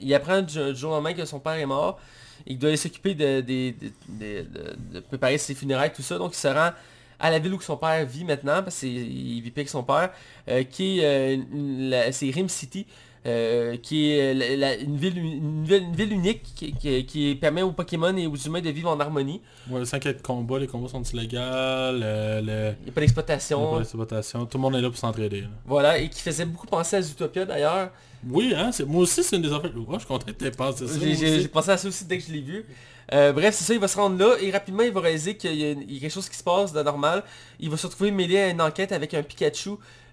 il apprend du, jour au lendemain que son père est mort qu'il doit aller s'occuper de- de- de- de préparer ses funérailles, tout ça. Donc il se rend à la ville où son père vit maintenant, parce qu'il vit avec son père, euh, qui est, euh, c'est Rim City, euh, qui est la- la- une, ville, une, ville, une ville unique qui, qui- qui permet aux Pokémon et aux humains de vivre en harmonie. Ouais, y ait de combat, les combats sont illégaux, le, le, Il n'y a pas d'exploitation. tout le monde est là pour s'entraider. là. Voilà, et qui faisait beaucoup penser à Zootopia d'ailleurs. Oui, hein, moi aussi c'est une des affaires. Ouais, je suis content que t'aies pensé ça. J'ai pensé à ça aussi dès que je l'ai vu. Euh, bref, c'est ça, il va se rendre là et rapidement il va réaliser qu'il y, a y quelque chose qui se passe de normal. Il va se retrouver mêlé à une enquête avec un Pikachu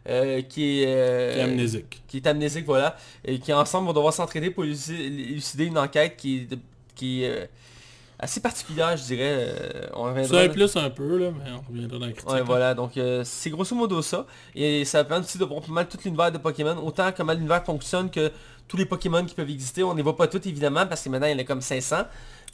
euh, qui est... euh, Qui est amnésique. qui est amnésique, voilà. Et qui ensemble vont devoir s'entraider pour élucider, une enquête qui de- qui est assez particulière, je dirais. On reviendra- Ça un plus un peu, là, mais on reviendra dans la critique. Ouais, voilà, donc euh, c'est grosso modo ça. Et ça permet aussi de voir pas mal tout l'univers de Pokémon, autant comment l'univers fonctionne que tous les Pokémon qui peuvent exister. On ne les voit pas tous évidemment, parce que maintenant il y en a comme 500.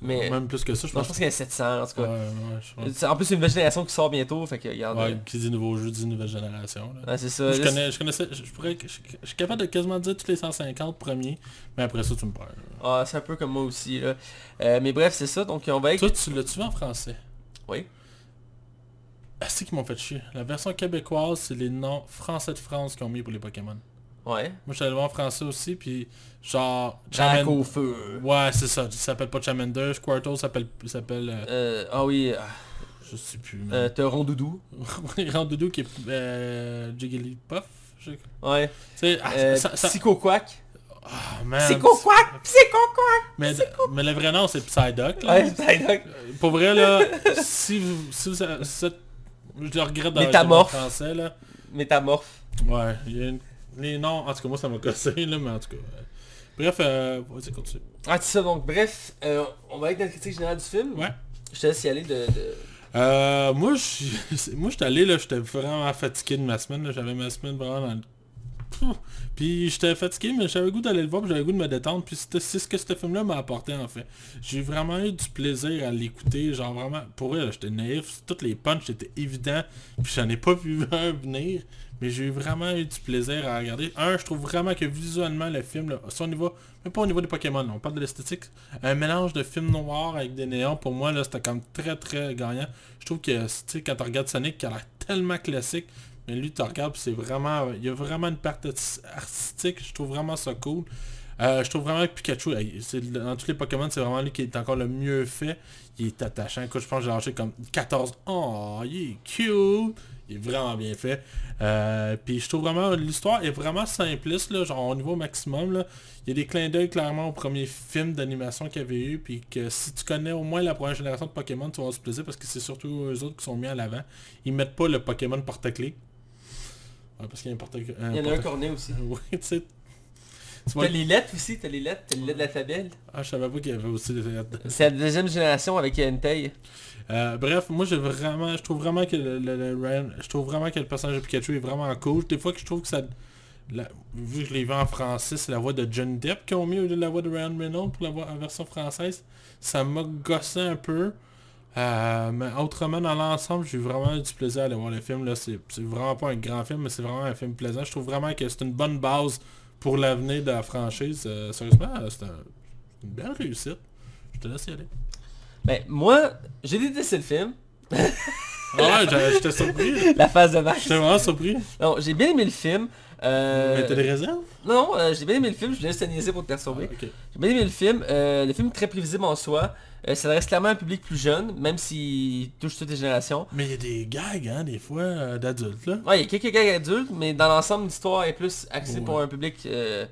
Mais Même plus que ça, je non, pense. je pense qu'il y a 700 en tout cas. Ouais, ouais, je pense. C'est- En plus c'est une nouvelle génération qui sort bientôt, fait que regarde. Ouais, qui dit nouveau jeu, dit nouvelle génération. Là. ouais, c'est ça. je, Là, connais, je connaissais, je, pourrais, je, je suis capable de quasiment dire tous les 150 premiers, mais après ça tu me perds. c'est- ah, c'est un peu comme moi aussi. Là. Euh, mais bref, c'est ça. Donc on va. Toi tu l'as-tu vu en français? Oui. Ah c'est qu'ils m'ont fait chier. La version québécoise, c'est les noms français de France qu'ils ont mis pour les Pokémon. Ouais. Moi je suis allé le voir en français aussi, puis genre... Jack au feu. Ouais c'est ça, il s'appelle pas Charmander, Squirtle s'appelle... s'appelle euh, Euh, ah oui, euh, je sais plus. mais- euh, t'as Rondoudou. Randoudou qui est euh, Jigglypuff. Je... Ouais. sais, ah, Euh, ça, ça- Psycho-Quack. Ah, man, Psycho-Quack! Psycho-Quack! Mais, mais le vrai nom c'est Psyduck. là. Ouais, Psyduck. Pour vrai là, si vous, si vous, si vous- je le regrette dans le français là. Métamorphe. Ouais, il y a une- les noms, en tout cas moi ça m'a cassé là, mais en tout cas. euh, Bref, euh, vas-y continue. Ah, c'est ça, donc bref, euh, on va avec notre critique générale du film. Ouais. Je te laisse y aller de... de- Euh, moi, je suis- moi, j'étais allé là, j'étais vraiment fatigué de ma semaine. là. J'avais ma semaine vraiment dans le... Puis j'étais fatigué, mais j'avais goût d'aller le voir, j'avais goût de me détendre. Puis c'est ce que ce film-là m'a apporté en fait. J'ai vraiment eu du plaisir à l'écouter, genre vraiment. Pour elle, j'étais naïf, toutes les punchs étaient évidents, puis j'en ai pas vu un venir. Mais j'ai vraiment eu du plaisir à regarder. Un, je trouve vraiment que visuellement le film, là, on y va, même pas au niveau des Pokémon, on parle de l'esthétique, un mélange de film noir avec des néons, pour moi, là, c'était comme très très gagnant. Je trouve que, tu sais, quand tu regardes Sonic, qui a l'air tellement classique, mais lui, tu regardes, c'est vraiment, il y a vraiment une partie artistique, je trouve vraiment ça cool. Euh, je trouve vraiment que Pikachu, dans tous les Pokémon, c'est vraiment lui qui est encore le mieux fait. Il est attachant. Je pense que j'ai lâché comme 14. Oh, il est cute. Il est vraiment bien fait. Euh, puis je trouve vraiment, l'histoire est vraiment simpliste, là, genre au niveau maximum. Là. Il y a des clins d'œil clairement au premier film d'animation qu'il y avait eu. Puis que si tu connais au moins la première génération de Pokémon, tu vas du plaisir parce que c'est surtout eux autres qui sont mis à l'avant. Ils mettent pas le Pokémon porte-clés. Ouais, parce qu'il y a un porte Il y en a un cornet aussi. Oui, tu sais. T'as les lettres aussi, t'as les lettres, t'as les lettres de l'alphabet. Ah, je savais pas qu'il y avait aussi des lettres. C'est la deuxième génération avec Entei. Euh, bref, moi j'ai vraiment, je trouve vraiment que le, le- le Ryan- je trouve vraiment que le personnage de Pikachu est vraiment cool. Des fois que je trouve que ça, la- vu que je l'ai vu en français, c'est la voix de Johnny Depp qui ont mis au lieu de la voix de Ryan Reynolds pour la, voix- en version française. Ça m'a gossé un peu. Euh, mais autrement, dans l'ensemble, j'ai vraiment eu du plaisir à aller voir le film. Là, c'est vraiment pas un grand film, mais c'est vraiment un film plaisant. Je trouve vraiment que c'est une bonne base pour l'avenir de la franchise. Euh, sérieusement, euh, c'est un- une belle réussite. Je te laisse y aller. Ben, moi, j'ai détesté le film. Ah ouais, j'étais surpris. La phase de Max. J'étais vraiment surpris. Non, j'ai bien aimé le film. Euh, Mais t'as des réserves? Non, euh, j'ai bien aimé le film, je viens juste pour te perturber. Ah. J'ai bien aimé le film. Euh, le film est très prévisible en soi. Euh, ça reste clairement un public plus jeune, même s'il touche toutes les générations. Mais il y a des gags, hein, des fois, euh, d'adultes, là. Ouais, il y a quelques gars adultes, mais dans l'ensemble, l'histoire est plus axée Ouais. pour un public euh,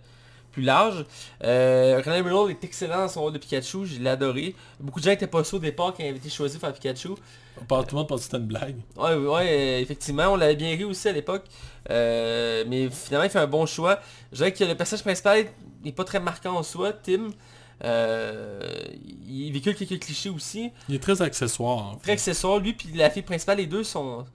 plus large. Euh, Reynolds est excellent dans son rôle de Pikachu, je l'ai adoré. Beaucoup de gens étaient pas sûrs au départ quand il avait été choisi pour faire Pikachu. On parle, tout le monde pense que c'était une blague. Ouais, ouais, effectivement, on l'avait bien ri aussi à l'époque. Mais finalement, il fait un bon choix. Je dirais que le personnage principal n'est pas très marquant en soi, Tim. Euh, il véhicule quelques clichés aussi. Il est très accessoire. en fait. Très accessoire, lui puis la fille principale, les deux sont...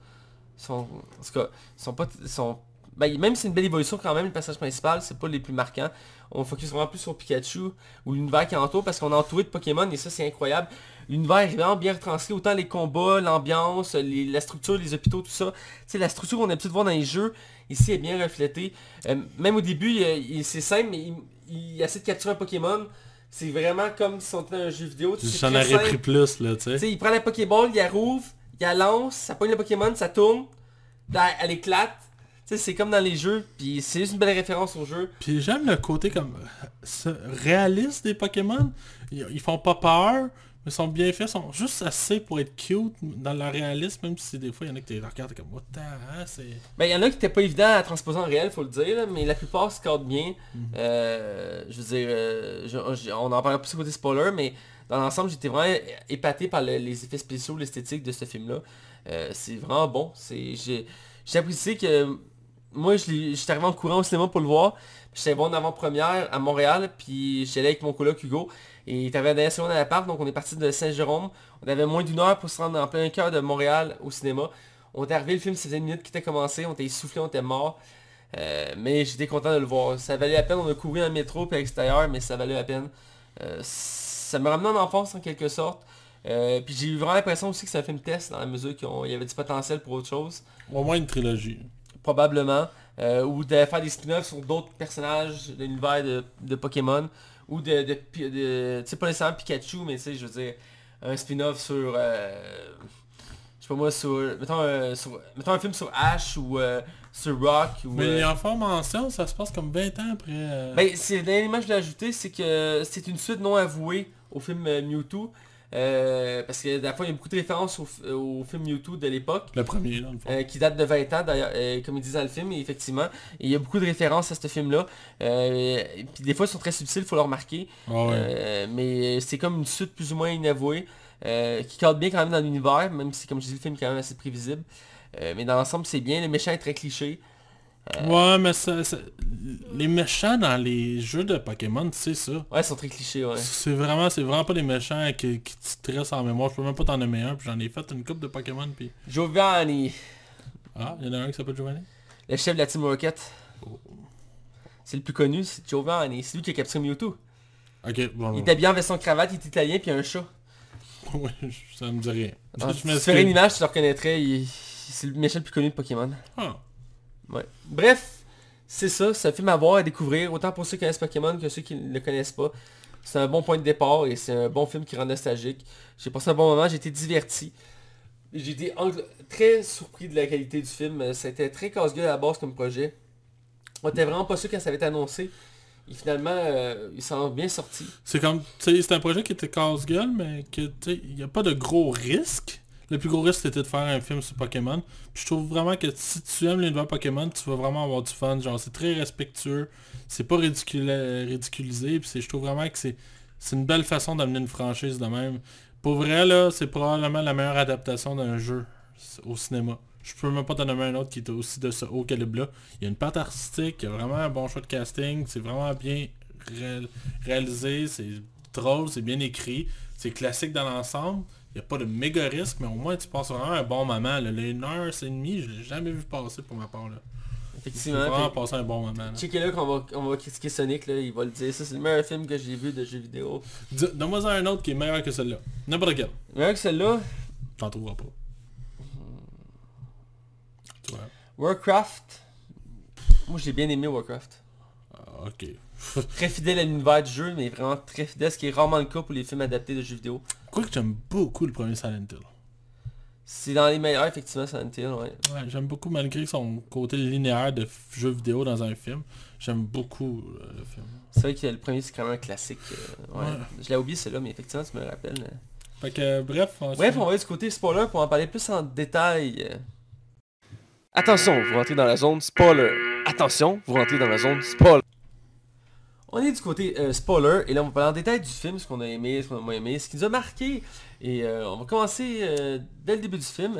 sont en tout cas, sont pas... Sont, ben, même si c'est une belle évolution quand même, le personnage principal, c'est pas les plus marquants. On focus vraiment plus sur Pikachu ou l'univers qui entoure parce qu'on est entouré de Pokémon et ça c'est incroyable. L'univers est vraiment bien retranscrit, autant les combats, l'ambiance, la structure, les hôpitaux, tout ça. Sais, la structure qu'on a l'habitude de voir dans les jeux, ici est bien reflétée. Euh, même au début, c'est simple, mais il, il essaie de capturer un Pokémon. C'est vraiment comme si on était dans un jeu vidéo. tu sais, c'est J'en aurais pris plus, là, tu sais. Il prend la Pokéball, il la rouvre, il la lance, ça pogne le Pokémon, ça tourne, là, elle éclate. Tu sais, c'est comme dans les jeux, puis c'est juste une belle référence au jeu. Puis j'aime le côté comme euh, réaliste des Pokémon. Ils, ils font pas peur, mais sont bien faits, sont juste assez pour être cute dans leur réalisme, même si des fois il y en a qui te regardent comme what the hein, c'est. Ben, il y en a qui étaient pas évidents à transposer en réel, faut le dire, là, mais la plupart se cadrent bien. Euh, je veux dire, euh, je- je- on en parlera plus côté spoiler, mais dans l'ensemble, j'étais vraiment épaté par le- les effets spéciaux, l'esthétique de ce film-là. Euh, c'est vraiment bon. C'est, j'ai, apprécié que moi, je j'étais arrivé en courant au cinéma pour le voir. J'étais en avant-première à Montréal, puis j'allais avec mon coloc Hugo. Et il était la dernière seconde à l'appart, donc on est parti de Saint-Jérôme. On avait moins d'une heure pour se rendre en plein cœur de Montréal au cinéma. On est arrivé, le film, faisait une minute qu'il était commencé, on était essoufflé, on était mort. Euh, mais j'étais content de le voir. Ça valait la peine, on a couru le métro puis à l'extérieur, mais ça valait la peine. Euh, ça me ramenait en enfance en quelque sorte. Euh, puis j'ai eu vraiment l'impression aussi que c'est un film test dans la mesure qu'il y avait du potentiel pour autre chose. Au moins une trilogie. Probablement. Ou de faire des spin-offs sur d'autres personnages de l'univers de, de Pokémon. Ou de, de, de- tu sais pas nécessairement Pikachu, mais tu sais, je veux dire, un spin-off sur, euh, je sais pas moi, sur, mettons, euh, sur- mettons un film sur Ash ou euh, sur Rock. Ou, Mais euh, en forme mention, ça se passe comme 20 ans après. euh, ben, c'est élément que je voulais ajouter, c'est que c'est une suite non avouée au film Mewtwo. Euh, parce que la fois, il y a beaucoup de références au, film Mewtwo de l'époque. le premier, dans le fond. euh, qui date de 20 ans d'ailleurs, euh, comme ils disent dans le film, et effectivement. Et il y a beaucoup de références à ce film-là. Et puis des fois, ils sont très subtils, il faut le remarquer. Ah ouais. Mais c'est comme une suite plus ou moins inavouée, qui cadre bien quand même dans l'univers, même si, comme je dis, le film est quand même assez prévisible. Mais dans l'ensemble, c'est bien. Le méchant est très cliché. Ouais, mais ça, ça- les méchants dans les jeux de Pokémon, c'est ça. Ouais, ils sont très clichés, ouais. C'est vraiment, c'est vraiment pas des méchants qui, qui te stressent en mémoire. Je peux même pas t'en nommer un, puis j'en ai fait une coupe de Pokémon, puis... Giovanni, Ah, il y en a un qui s'appelle Giovanni? Le chef de la Team Rocket. C'est le plus connu, c'est Giovanni. C'est lui qui a capturé Mewtwo. Ok, bon. Il était bien avec son cravate, il est italien, puis un chat. Ouais, ça me dit rien. Ah, Je tu ferais une image, tu le reconnaîtrais. il- C'est le méchant le plus connu de Pokémon. Ah, Bref, c'est ça, c'est un film à à découvrir, autant pour ceux qui connaissent Pokémon que ceux qui ne le connaissent pas. C'est un bon point de départ et c'est un bon film qui rend nostalgique. J'ai passé un bon moment, j'ai été diverti. J'ai été très surpris de la qualité du film. C'était très casse-gueule à la base comme projet. On était vraiment pas sûr quand ça avait été annoncé. Et finalement, euh, ils s'en sont bien sortis. c'est comme, c'est un projet qui était casse-gueule, mais que, il n'y a pas de gros risques. Le plus gros risque, c'était de faire un film sur Pokémon. Puis je trouve vraiment que si tu aimes l'univers Pokémon, tu vas vraiment avoir du fun. Genre, c'est très respectueux. C'est pas ridiculisé. Puis je trouve vraiment que c'est une belle façon d'amener une franchise de même. Pour vrai, là, c'est probablement la meilleure adaptation d'un jeu au cinéma. Je peux même pas t'en nommer un autre qui est aussi de ce haut calibre-là. Il y a une patte artistique, il y a vraiment un bon choix de casting, c'est vraiment bien ré- réalisé, c'est drôle, c'est bien écrit, c'est classique dans l'ensemble. Il n'y a pas de méga risque, mais au moins tu passes vraiment un bon moment. Là. Les une heure, c'est demi, je l'ai jamais vu passer pour ma part. Là. Effectivement. vraiment passer un bon moment. là. Checkez là qu'on va, on va critiquer Sonic, là, il va le dire. Ça, c'est le meilleur film que j'ai vu de jeux vidéo. Donne-moi un autre qui est meilleur que celui-là. N'importe quel. Meilleur que celle-là, T'en trouveras pas. Vois. Warcraft. Moi, j'ai bien aimé Warcraft. Ah, ok. Très fidèle à l'univers du jeu, mais vraiment très fidèle, ce qui est rarement le cas pour les films adaptés de jeux vidéo. Quoi que j'aime beaucoup le premier Silent Hill. C'est dans les meilleurs, effectivement, Silent Hill, ouais. Ouais, j'aime beaucoup malgré son côté linéaire de jeu vidéo dans un film. J'aime beaucoup euh, le film. C'est vrai que le premier, c'est quand même un classique. euh, ouais. Ouais. Je l'ai oublié, celui-là, mais effectivement, tu me le rappelles. euh. Fait que bref, on Bref, on va aller du côté spoiler pour en parler plus en détail. Attention, vous rentrez dans la zone spoiler. Attention, vous rentrez dans la zone spoiler. On est du côté euh, spoiler et là on va parler en détail du film, ce qu'on a aimé, ce qu'on a moins aimé, ce qui nous a marqué. Et euh, on va commencer euh, dès le début du film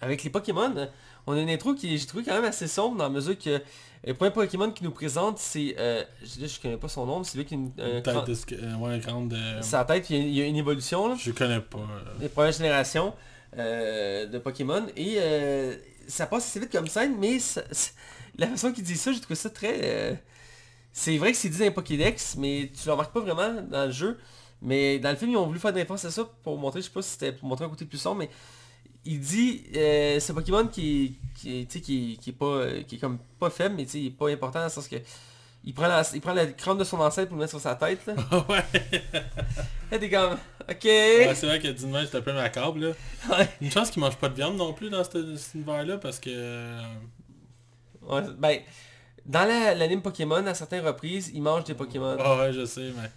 avec les Pokémon. On a une intro qui j'ai trouvé quand même assez sombre dans la mesure que le premier Pokémon qui nous présente c'est... Euh, je, je connais pas son nom, c'est lui qui a une, un Tête grand- de ouais, grande... sa tête, il y a- il y a une évolution. Là Je connais pas. les premières générations de Pokémon. Et euh, ça passe assez vite comme scène, mais ça- la façon qu'il dit ça, j'ai trouvé ça très... c'est vrai que c'est dit dans les Pokédex, mais tu le remarques pas vraiment dans le jeu. Mais dans le film, ils ont voulu faire des références à ça pour montrer, je sais pas si c'était pour montrer un côté plus sombre, mais il dit euh, ce Pokémon qui, qui, qui, qui est pas euh, qui est comme pas faible, mais il est pas important dans le sens que il prend la, il prend la crâne de son ancêtre pour le mettre sur sa tête. Là. ouais. Là, t'es comme, ok. Ouais, c'est vrai que même, j'étais un peu macabre là. Ouais. Une chance qu'il mange pas de viande non plus dans cet, cet univers-là parce que... euh, Ouais, ben, dans la- l'anime Pokémon, à certaines reprises, ils mangent des Pokémon. Ah ouais, je sais, mais...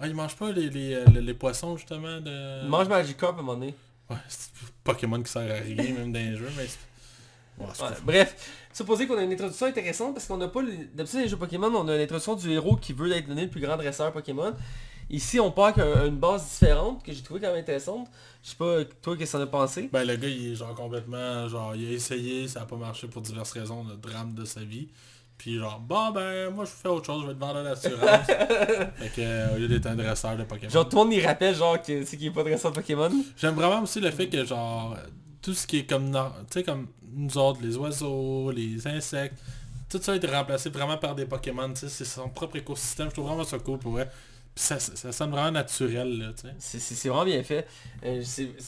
Ah, ils mangent pas les, les, euh, les poissons justement de... Ils mangent Magikarp à un moment donné. Ouais, c'est Pokémon qui sert à rien même dans les jeux, mais... c'est- Ouais, Ouais, bref, supposé qu'on a une introduction intéressante parce qu'on n'a pas... D'habitude, dans les jeux Pokémon, on a l'introduction du héros qui veut être donné le plus grand dresseur Pokémon. Ici, on part avec un- une base différente que j'ai trouvé quand même intéressante. Je sais pas, toi, qu'est-ce que t'en as pensé? Ben le gars il est genre complètement genre il a essayé, ça a pas marché pour diverses raisons, le drame de sa vie. Puis genre bon ben moi je fais autre chose, je vais te vendre l'assurance. fait que euh, au lieu d'être un dresseur de Pokémon. Genre, tout le monde y rappelle, genre, que c'est qu'il est pas dresseur Pokémon. J'aime vraiment aussi le fait que genre tout ce qui est comme tu sais comme nous autres, les oiseaux, les insectes, tout ça a été remplacé vraiment par des Pokémon, tu sais, c'est son propre écosystème, je trouve vraiment ça cool pour vrai. Ça, ça, ça sonne vraiment naturel là, tu sais. C'est- vraiment bien fait. Euh,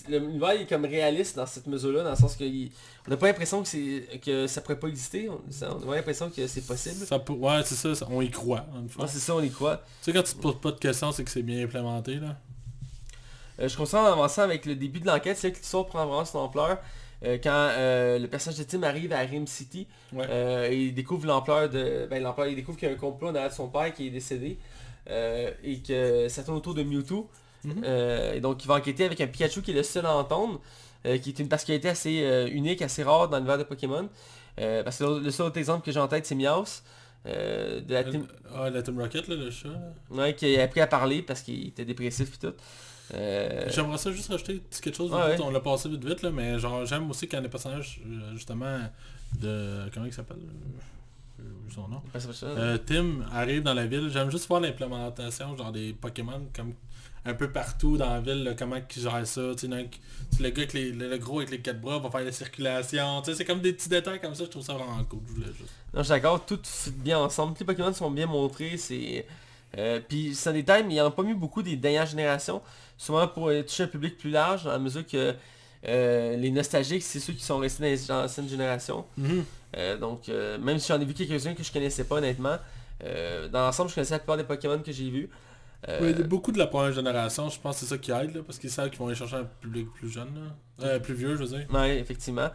L'univers est comme réaliste dans cette mesure-là, dans le sens que il- on n'a pas l'impression que, que ça pourrait pas exister. On, ça- on a l'impression que c'est possible. Ça peut- ouais, c'est ça, ça- on y croit. Ouais, c'est ça, on y croit. Tu sais quand tu te poses pas de questions, c'est que c'est bien implémenté là. Euh, je constate en avançant avec le début de l'enquête, c'est là que l'histoire prend vraiment son ampleur. Euh, quand euh, le personnage de Tim arrive à Rim City, Ouais. il découvre l'ampleur de. Ben, l'ampleur, il découvre qu'il y a un complot derrière son père qui est décédé. Euh, et que ça tourne autour de Mewtwo. Mhm. Euh, et donc il va enquêter avec un Pikachu qui est le seul à entendre, euh, qui est une particularité assez euh, unique, assez rare dans l'univers de Pokémon. Euh, parce que le seul autre exemple que j'ai en tête, c'est Meowth. euh, de la team, Ah, la Team Rocket, là, le chat. là. ouais, qui a appris à parler parce qu'il était dépressif et tout. Euh, J'aimerais ça juste rajouter petit quelque chose. Vite, ouais. On l'a passé vite vite, là, mais genre j'aime aussi quand les personnages, justement, de... Comment il s'appelle? Euh, son nom. pas ça, ça. Euh, Tim arrive dans la ville. J'aime juste voir l'implémentation, genre des Pokémon comme un peu partout dans la ville, là, comment ils gèrent ça. Tu sais, le gars avec les, le, gros avec les quatre bras va faire la circulation. Tu sais, c'est comme des petits détails comme ça, je trouve ça vraiment cool. Je voulais juste. Non, je suis d'accord, tout fit bien ensemble. Les Pokémon sont bien montrés. C'est. Euh, puis c'est un détail, mais ils n'en ont pas mis beaucoup des dernières générations. Souvent pour euh, toucher un public plus large, la mesure que euh, les nostalgiques, c'est ceux qui sont restés dans les anciennes générations. Euh, donc euh, même si j'en ai vu quelques-uns que je connaissais pas honnêtement, euh, dans l'ensemble je connaissais la plupart des Pokémon que j'ai vus. Ouais, il y a beaucoup de la première génération, je pense que c'est ça qui aide, là, parce qu'ils savent qu'ils vont aller chercher un public plus jeune, là. Plus vieux, je veux dire. Ouais, effectivement.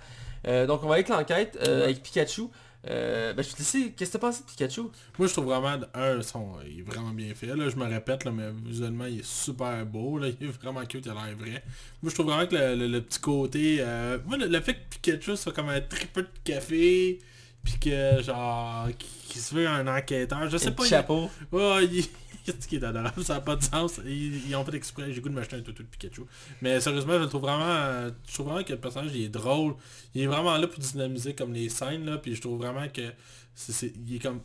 Donc on va avec l'enquête Ouais. avec Pikachu. Euh, ben, je te laisser, qu'est-ce que t'as pensé de Pikachu? Moi, je trouve vraiment, un, son, il est vraiment bien fait, là, je me répète, là, mais visuellement, il est super beau, là, il est vraiment cute, il a l'air vrai. Moi, je trouve vraiment que le, le- le petit côté, euh, moi, le, le fait que Pikachu soit comme un triple de café, puis que, genre, qu'il se veut un enquêteur, je sais Un pas, il- chapeau. Oh, il... Qui est adorable, ça n'a pas de sens. Ils, ont fait exprès, j'ai goût de m'acheter un toutou de Pikachu. Mais sérieusement, je trouve vraiment. euh, Je trouve vraiment que le personnage il est drôle. Il est vraiment là pour dynamiser comme les scènes là. Puis je trouve vraiment que c'est, il est comme.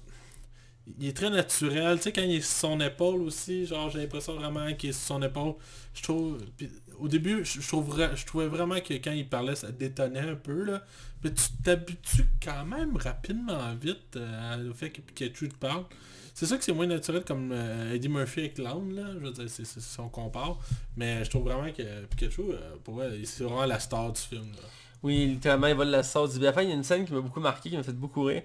il est très naturel. Tu sais, quand il est sur son épaule aussi, genre, j'ai l'impression vraiment qu'il est sur son épaule. Je trouve... puis au début, je, je trouvais vraiment que quand il parlait, ça détonnait un peu, là. Mais tu t'habitues quand même rapidement vite euh, au fait que Pikachu te parle. C'est sûr que c'est moins naturel comme euh, Eddie Murphy avec l'âne, là. Je veux dire, c'est, si on compare. Mais je trouve vraiment que Pikachu, euh, pour vrai, c'est vraiment la star du film, là. Oui, littéralement, il vole la sauce du À la fin, il y a une scène qui m'a beaucoup marqué, qui m'a fait beaucoup rire.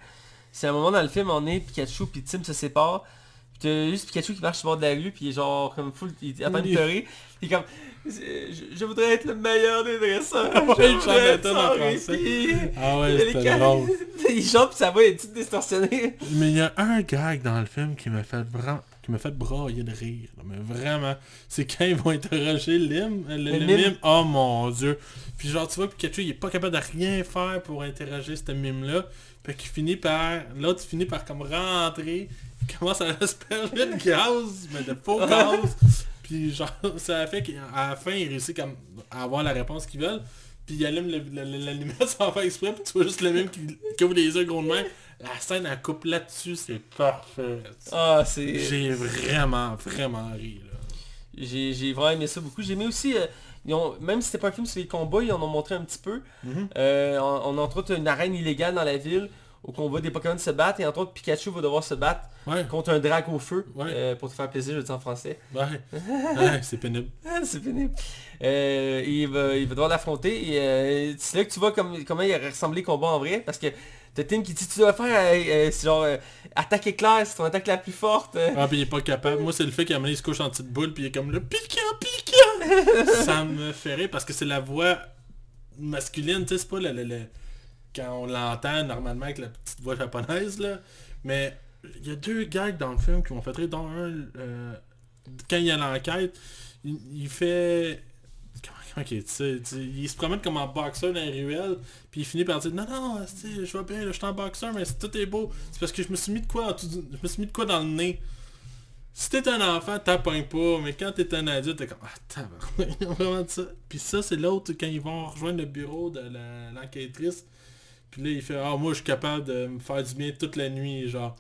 C'est un moment dans le film, on est Pikachu puis Tim se séparent. Puis t'as juste Pikachu qui marche sur le bord de la rue, puis il est genre comme full, il est en train de pleurer. Il est comme, je, je voudrais être le meilleur des dresseurs. Ouais, je il voudrais être sans répit. Ah ouais, c'était drôle. sa voix est toute distorsionnée. Mais il y a un gag dans le film qui m'a fait qui m'a fait brailler de rire. Mais vraiment, c'est quand ils vont interroger Lim, euh, le, Le le mime. mime. Oh mon dieu. Puis genre tu vois Pikachu il est pas capable de rien faire pour interroger ce mime là. Fait qu'il finit par. L'autre finit par comme rentrer. Il commence à asperger de gaz, mais de faux gaz. Puis genre ça fait qu'à la fin il réussit comme à avoir la réponse qu'ils veulent. Puis il allume le- le- le- la lumière sans faire exprès, puis tu vois juste le mime qui, qui ouvre les yeux gros de main. La scène elle coupe là-dessus, c'est parfait. Ah, c'est... J'ai vraiment, vraiment ri là. J'ai j'ai vraiment aimé ça beaucoup. J'ai aimé aussi, euh, ils ont, même si c'était pas un film sur les combats, ils en ont montré un petit peu. Mhm. Euh, on, on a entre autres une arène illégale dans la ville on voit des Pokémon se battre et entre autres Pikachu va devoir se battre Ouais, contre un drac au feu Ouais. euh, pour te faire plaisir, je le dis en français. ouais. ouais c'est pénible. Ah, c'est pénible. Euh, il, va, il va devoir l'affronter et euh, c'est là que tu vois comme, comment il a ressemblé le combat en vrai parce que t'as Tim qui dit tu dois faire c'est genre attaque éclair, c'est ton attaque la plus forte. Ah, puis il est pas capable. Moi, c'est le fait qu'à il se couche en petite boule, puis il est comme le piquant, piquant. ça me fait rire parce que c'est la voix masculine, tu sais, c'est pas le, le- le- quand on l'entend normalement avec la petite voix japonaise, là. Mais il y a deux gags dans le film qui m'ont fait rire. Dans un, euh, quand il y a l'enquête, il, fait... Comment, comment? Il Il se promène comme en boxeur dans les ruelles, puis il finit par dire non non, je vais bien, je suis en boxeur, mais tout est beau. C'est parce que je me suis mis de quoi je me suis mis de quoi dans le nez. Si t'es un enfant, t'appoignes pas, mais quand t'es un adulte, t'es comme Ah tabarnak, vraiment ça. Puis ça, c'est l'autre quand ils vont rejoindre le bureau de l'enquêtrice. Puis là, il fait Ah moi je suis capable de me faire du bien toute la nuit, genre.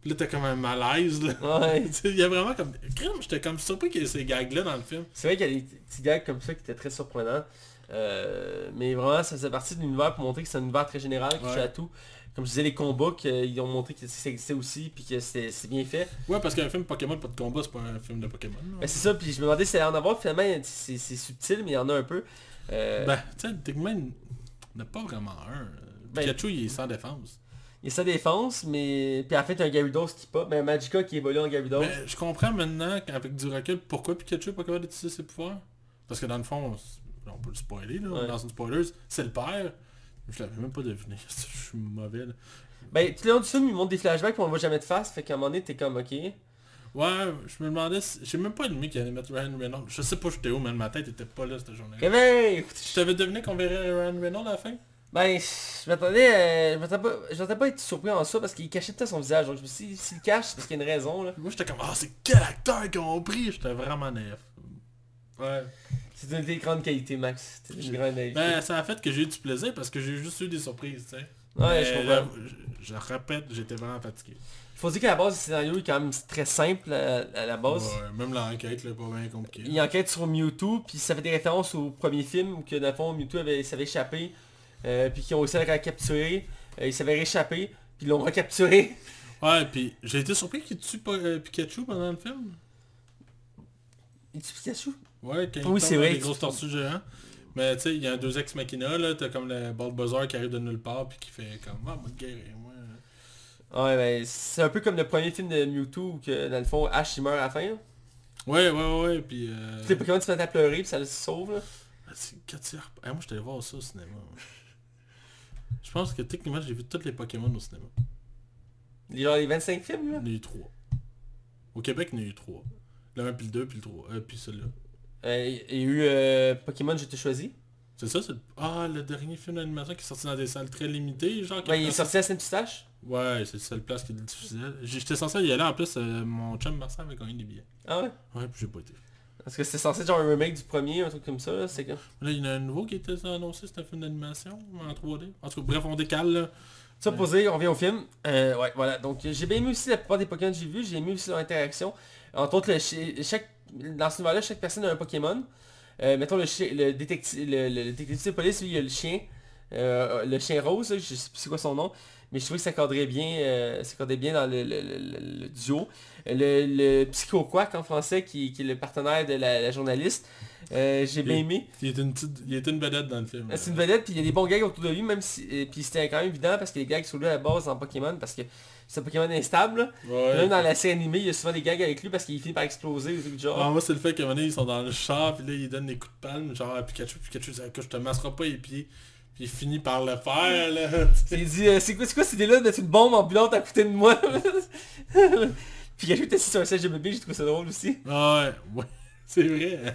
Puis là t'as comme un malaise là. Ouais. Il y a vraiment comme. Crème, j'étais comme surpris qu'il y ait ces gags là dans le film. C'est vrai qu'il y a des petits gags comme ça qui étaient très surprenants. Euh, mais vraiment, ça faisait partie de l'univers pour montrer que c'est un univers très général qui touche Ouais. à tout. Comme je disais, les combats, qu'ils ont montré que ça existait aussi, puis que c'est bien fait. Ouais, parce qu'un film Pokémon, pas de combat, c'est pas un film de Pokémon. Ben, c'est ça, puis je me demandais si ça allait en avoir. Finalement, c'est c'est subtil, mais il y en a un peu. Euh, Ben, tu sais, techniquement, il n'y en a pas vraiment un. Ben- Pikachu, il est sans défense. il y a sa défense, mais... Puis en fait, un Gyarados qui pop. Ben, Magica qui évolue en Gyarados. Mais je comprends maintenant, qu'avec du recul, pourquoi Pikachu est pas capable d'utiliser ses pouvoirs? Parce que dans le fond, on peut le spoiler, là, Ouais. dans une spoiler, c'est le père. Je l'avais même pas deviné. Je suis mauvais, là. Ben, tout le long du film, il montre des flashbacks, puis on le voit jamais de face. Fait qu'à un moment donné, t'es comme, ok. Ouais, je me demandais, si- j'ai même pas allumé qu'il allait mettre Ryan Reynolds. Je sais pas j'étais où, mais ma tête était pas là cette journée. Kevin! Je t'avais deviné qu'on verrait Ryan Reynolds à la fin? Ben, je m'attendais, euh, je m'attendais pas, je m'attendais pas à être surpris en ça parce qu'il cachait peut-être son visage. Donc je me suis dit, s'il le cache, c'est parce qu'il y a une raison là. Moi j'étais comme, ah c'est quel acteur qu'ils ont pris? J'étais vraiment naïf. Ouais. C'est une des grandes qualités, Max. C'est une grande naïveté. Ben ça a fait que j'ai eu du plaisir parce que j'ai juste eu des surprises, tu sais. ouais, Mais je comprends. là, je, je répète, j'étais vraiment fatigué. Il faut dire qu'à la base, le scénario est quand même très simple à, à la base. Ouais, même l'enquête, là, pas bien compliqué. Il enquête sur Mewtwo, puis ça fait des références au premier film où que dans le fond Mewtwo avait, s'avait échappé, euh, puis qu'ils ont réussi à le recapturer. Euh, il s'avait réchappé, puis ils l'ont recapturé. Ouais, puis j'ai été surpris qu'il tue pas, euh, Pikachu pendant le film. Il tue Pikachu? Ouais, quand il Oui, tombe c'est vrai. les grosses tortues géants. Mais tu sais, il y a un deux ex machina là, t'as comme le Bulbasaur qui arrive de nulle part puis qui fait comme Ah te guérir. Ouais, ben c'est un peu comme le premier film de Mewtwo où que dans le fond Ash il meurt à la fin. là. Ouais, ouais, ouais, puis euh... Tous les Pokémon se mettent à pleurer, puis ça le sauve là. Ah, c'est quand tu y rep- Ah, moi j'étais allé voir ça au cinéma. Je pense que techniquement j'ai vu tous les Pokémon au cinéma. Les, genre les 25 films là? Il y en a eu trois. Au Québec, il y en a eu trois. Le 1 puis le 2 puis le 3. Euh, puis celui-là. Euh, il y a eu euh, Pokémon Je t'ai choisi. C'est ça, c'est le... Ah, le dernier film d'animation qui est sorti dans des salles très limitées, genre... Ben, il est sorti à Saint-Eustache. Ouais, c'est la seule place qui le diffusait. J'étais censé y aller, en plus, euh, mon chum Marcel avait gagné des billets. Ah ouais? Ouais, puis j'ai pas été. Parce que c'était censé être genre un remake du premier, un truc comme ça là. C'est que... Là, il y en a un nouveau qui était annoncé, c'est un film d'animation en 3D. En tout cas, bref, on décale, là. Ça posé, on vient au film. Euh, ouais, voilà. Donc j'ai bien aimé aussi la plupart des Pokémon que j'ai vus. J'ai aimé aussi leur interaction. Entre autres, le chaque, dans ce univers-là, chaque personne a un Pokémon. Euh, mettons le, le détective, le, le détective de police, lui, il a le chien. Euh, le chien rose, là, je sais plus c'est quoi son nom. Mais je trouvais que ça cadrait bien, euh, ça cadrait bien dans le, le- le- le- le duo. Le, le Psycho Quack en français, qui, qui est le partenaire de la, la journaliste. euh, j'ai bien aimé. Il était une petite, il était une vedette dans le film. Euh, C'est une vedette, puis il y a des bons gags autour de lui, même si... euh, puis c'était quand même évident parce que les gags sont lui à la base en Pokémon, parce que c'est un Pokémon instable. là. Ouais. Même dans la série animée, il y a souvent des gags avec lui parce qu'il finit par exploser ou du genre. Ah, moi c'est le fait qu'à un moment donné, ils sont dans le char, puis là ils donnent des coups de palme, genre à Pikachu, Pikachu que je te masserai pas les pieds. Puis il finit par le faire là. Il dit, euh, c'est quoi, c'est quoi cette idée-là de mettre une bombe ambulante à côté de moi? Puis Pikachu était assis sur un siège de bébé, j'ai trouvé ça drôle aussi. Ah ouais, ouais, c'est vrai.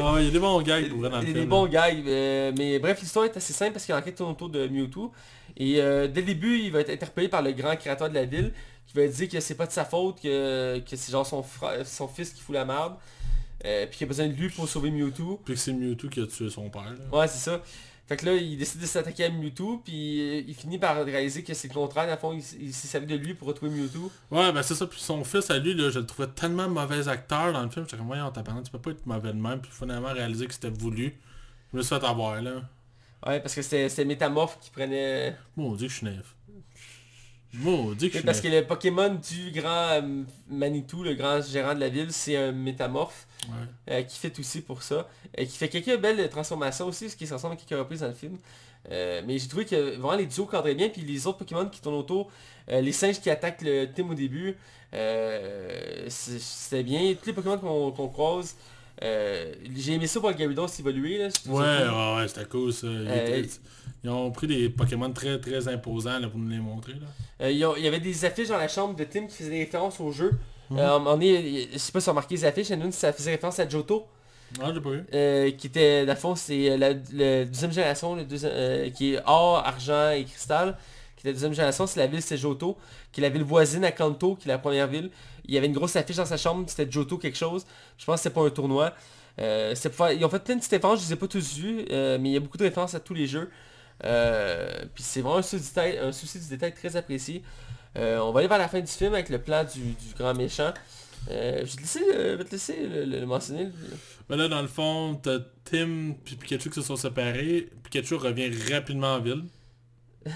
ah il y a des bons gags pour vrai dans le Il y a des bons gags, euh, mais bref, l'histoire est assez simple parce qu'il enquête tourne autour de Mewtwo. Et euh, dès le début, il va être interpellé par le grand créateur de la ville, qui va dire que c'est pas de sa faute, que, que c'est genre son, frère, son fils qui fout la merde, euh, puis qu'il a besoin de lui pour sauver Mewtwo. Puis que c'est Mewtwo qui a tué son père. Là. Ouais, c'est ça. Fait que là, il décide de s'attaquer à Mewtwo, puis euh, il finit par réaliser que c'est le contraire. Dans le fond, il, s'est servi de lui pour retrouver Mewtwo. Ouais, ben c'est ça. Puis son fils à lui, là, je le trouvais tellement mauvais acteur dans le film. J'étais comme, voyons, t'as tu peux pas être mauvais de même. Puis finalement réaliser que c'était voulu. Je me suis fait avoir là. Ouais, parce que c'était Métamorphe qui prenait... Maudit que je suis naïf. Maudit que je Oui, suis parce que le Pokémon du grand euh, Manitou, le grand gérant de la ville, c'est un Métamorphe. Ouais. euh, qui fait aussi pour ça. et qui fait quelques belles transformations aussi, ce qui se ressemble à quelques reprises dans le film. Euh, mais j'ai trouvé que vraiment les duos cadraient bien, puis les autres Pokémon qui tournent autour, euh, les singes qui attaquent le team au début, euh, c'est- c'était bien. Tous les Pokémon qu'on qu'on croise, euh, j'ai aimé ça pour le Gyarados évoluer. Là, Ouais, ouais, ouais, c'était cool ça. Ils, Euh, étaient- ils ont pris des Pokémon très très imposants là, pour nous les montrer. Là. Euh, il y a- il y avait des affiches dans la chambre de Tim qui faisaient des références au jeu. Un moment donné, il- je sais pas si avez remarqué les affiches, il y en a une ça faisait référence à Johto. Ah, j'ai pas vu. Qui était, dans le fond, c'est la, la deuxième génération, le deuxième- qui est or, argent et cristal, qui est la deuxième génération, c'est la ville, c'est Johto, qui est la ville voisine à Kanto, qui est la première ville. Il y avait une grosse affiche dans sa chambre, c'était Johto quelque chose. Je pense que c'était pas un tournoi. Euh, pour ils ont fait plein de petites références, je les ai pas tous vus, euh, mais il y a beaucoup de références à tous les jeux. Euh, puis c'est vraiment un souci, du détail, un souci du détail très apprécié. On va aller vers la fin du film avec le plan du, du grand méchant. Euh, je vais te laisser, euh, je vais te laisser le, le- le mentionner. Mais là, dans le fond, t'as Tim puis Pikachu qui se sont séparés. Pikachu revient rapidement en ville.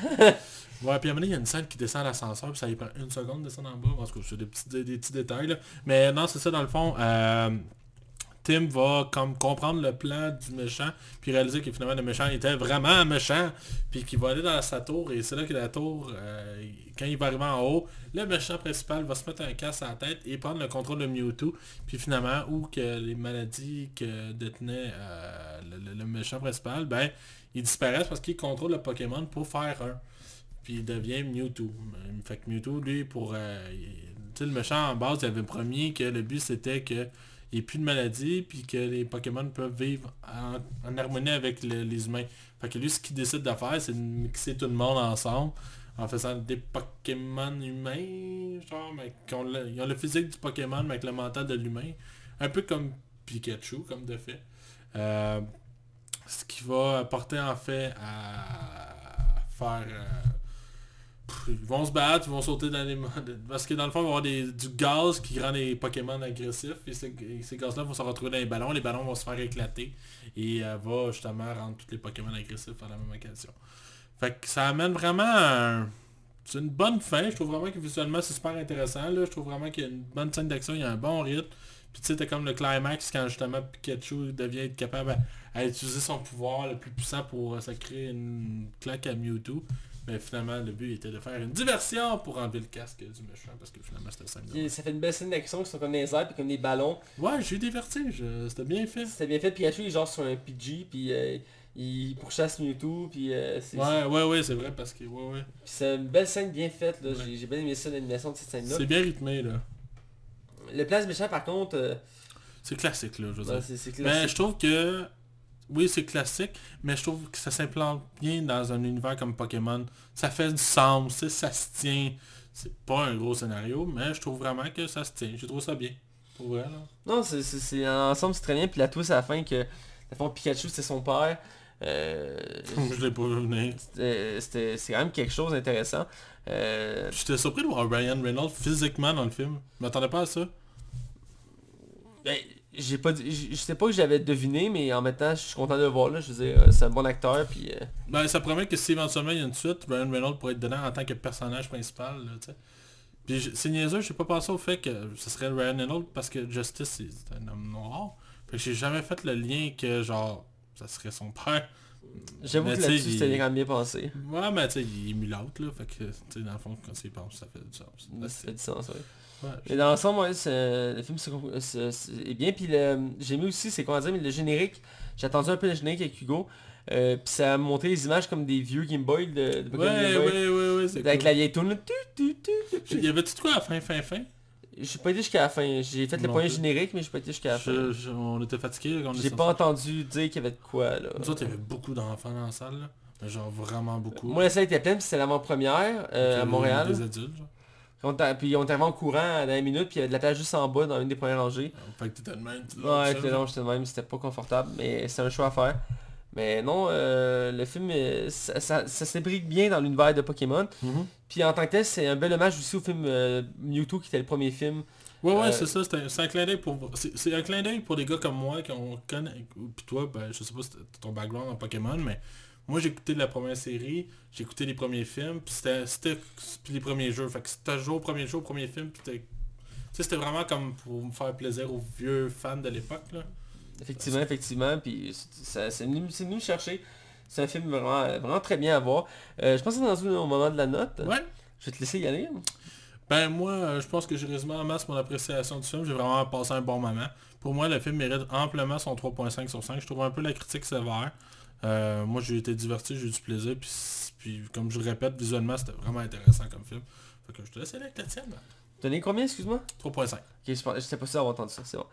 ouais, puis à un moment il y a une scène qui descend l'ascenseur, puis ça lui prend une seconde de descendre en bas. Parce que c'est des petits, détails, là. Mais non, c'est ça, dans le fond. euh, Tim va comme comprendre le plan du méchant, puis réaliser que finalement le méchant était vraiment un méchant, puis qu'il va aller dans sa tour, et c'est là que la tour, euh, quand il va arriver en haut, le méchant principal va se mettre un casse à la tête et prendre le contrôle de Mewtwo, puis finalement, où que les maladies que détenait euh, le, le- le méchant principal, ben, ils disparaissent parce qu'il contrôle le Pokémon pour faire un. Puis il devient Mewtwo. Fait que Mewtwo, lui, pour... euh, tu sais, le méchant, en base, il avait promis que le but, c'était que il n'y ait plus de maladie, puis que les Pokémon peuvent vivre en, harmonie avec le- les humains. Fait que lui, ce qu'il décide de faire, c'est de mixer tout le monde ensemble en faisant des Pokémon humains, genre, mais qui ont le, ils ont le physique du Pokémon, mais avec le mental de l'humain. Un peu comme Pikachu, comme de fait. Euh, ce qui va porter en fait à faire... euh, ils vont se battre, ils vont sauter dans les... Parce que dans le fond, il va y avoir des- du gaz qui rend les Pokémon agressifs. Et ces, ces gaz-là vont se retrouver dans les ballons. Les ballons vont se faire éclater. Et euh, va justement rendre tous les Pokémon agressifs à la même occasion. Fait que ça amène vraiment C'est une bonne fin. Je trouve vraiment que visuellement c'est super intéressant. Là. Je trouve vraiment qu'il y a une bonne scène d'action. Il y a un bon rythme. Puis tu sais, t'as comme le climax quand justement Pikachu devient capable à, utiliser son pouvoir le plus puissant pour euh, se créer une claque à Mewtwo. Mais finalement, le but était de faire une diversion pour enlever le casque du méchant. Parce que finalement, c'était simple. Et ça fait une belle scène d'action qui sont comme des airs puis comme des ballons. Ouais, j'ai eu des vertiges. C'était bien fait. C'était bien fait, Pikachu il est genre sur un PG, puis euh, il pourchasse Mewtwo, puis euh, c'est Ouais, ouais, ouais, c'est vrai parce que... Ouais, ouais. puis c'est une belle scène bien faite, là. Ouais. J'ai- bien aimé ça, l'animation de cette scène-là. C'est bien rythmé, là. Le place méchant par contre, euh, C'est classique, là, je veux ouais, dire. Mais classique. je trouve que... Oui, c'est classique, mais je trouve que ça s'implante bien dans un univers comme Pokémon. Ça fait du sens, ça se tient. C'est pas un gros scénario, mais je trouve vraiment que ça se tient. Je trouve ça bien. Pour vrai, là. Non, c'est- ensemble c'est très bien, puis la twist à la fin que, le fond, Pikachu c'est son père. Euh, Je l'ai pas vu venir. c'est quand même quelque chose d'intéressant. Euh, J'étais surpris de voir Ryan Reynolds physiquement dans le film. Je m'attendais pas à ça. ben, j'ai pas je sais pas que j'avais deviné, mais en même temps, je suis content de le voir là. Je veux dire, euh, c'est un bon acteur, puis euh, Ben, ça promet que si éventuellement il y a une suite, Ryan Reynolds pourrait être dedans en tant que personnage principal, là. Puis je- c'est niaiseux, j'ai pas pensé au fait que ce serait Ryan Reynolds parce que Justice c'est un homme noir. Fait que j'ai jamais fait le lien que genre ça serait son père. j'avoue que là-dessus, il- c'était quand même bien pensé. Ouais mais tu sais, il est mulâtre là, fait que tu sais dans le fond quand tu y penses ça fait du sens. Ça fait du sens, ouais. Mais dans l'ensemble, ouais, le film c'est- est bien. Puis le- j'ai aimé aussi, c'est comment dire, mais le générique, j'ai attendu un peu le générique avec Hugo. euh, puis ça a montré les images comme des vieux Game Boy de, de ouais, Game Boy. ouais, ouais, ouais, Avec cool. la vieille tourne. Il y avait-tu de quoi à la fin, fin, fin? J'ai pas été jusqu'à la fin. J'ai fait le Non premier plus. générique, mais j'ai pas été jusqu'à la fin. Je- je- On était fatigués J'ai pas entendu dire qu'il y avait de quoi là. Nous autres, il y avait beaucoup d'enfants dans la salle là. Genre vraiment beaucoup. Moi la salle était pleine, puis c'était l'avant-première euh, à Montréal. Des adultes genre. On puis on était en courant dans une minute, puis il y avait de la place juste en bas dans une des premières rangées. Fait que t'étais de même. Ouais, j'étais long, j'étais de même, c'était pas confortable, mais c'est un choix à faire. Mais non, euh, le film, euh, ça, ça, bien dans l'univers de Pokémon. Mhm. Puis en tant que tel, c'est un bel hommage aussi au film euh, Mewtwo qui était le premier film. Ouais, ouais, c'est ça, c'est un, clin d'œil pour... C'est un clin d'œil pour des gars comme moi qui ont connaît... Puis toi, ben, je sais pas si ton background en Pokémon, mais moi j'ai écouté la première série, j'ai écouté les premiers films, puis c'était les premiers jeux. Fait que c'était joué au premier jeu, au premier film, puis c'était... Vraiment comme pour me faire plaisir aux vieux fans de l'époque. Effectivement, effectivement. Puis ça- c'est venu, c'est venu me chercher. C'est un film vraiment, vraiment très bien à voir. Euh, je pense que c'est dans au moment de la note. Ouais. Je vais te laisser y aller. Ben moi, euh, je pense que j'ai résumé en masse mon appréciation du film. J'ai vraiment passé un bon moment. Pour moi, le film mérite amplement son 3.5 sur 5. Je trouve un peu la critique sévère. Euh, moi, j'ai été diverti, j'ai eu du plaisir. Puis, puis comme je le répète, visuellement, c'était vraiment intéressant comme film. Fait que je te laisse aller avec la tienne. Donné combien, excuse-moi? 3.5. Ok, je j'étais pas sûr d'avoir entendu ça, c'est bon.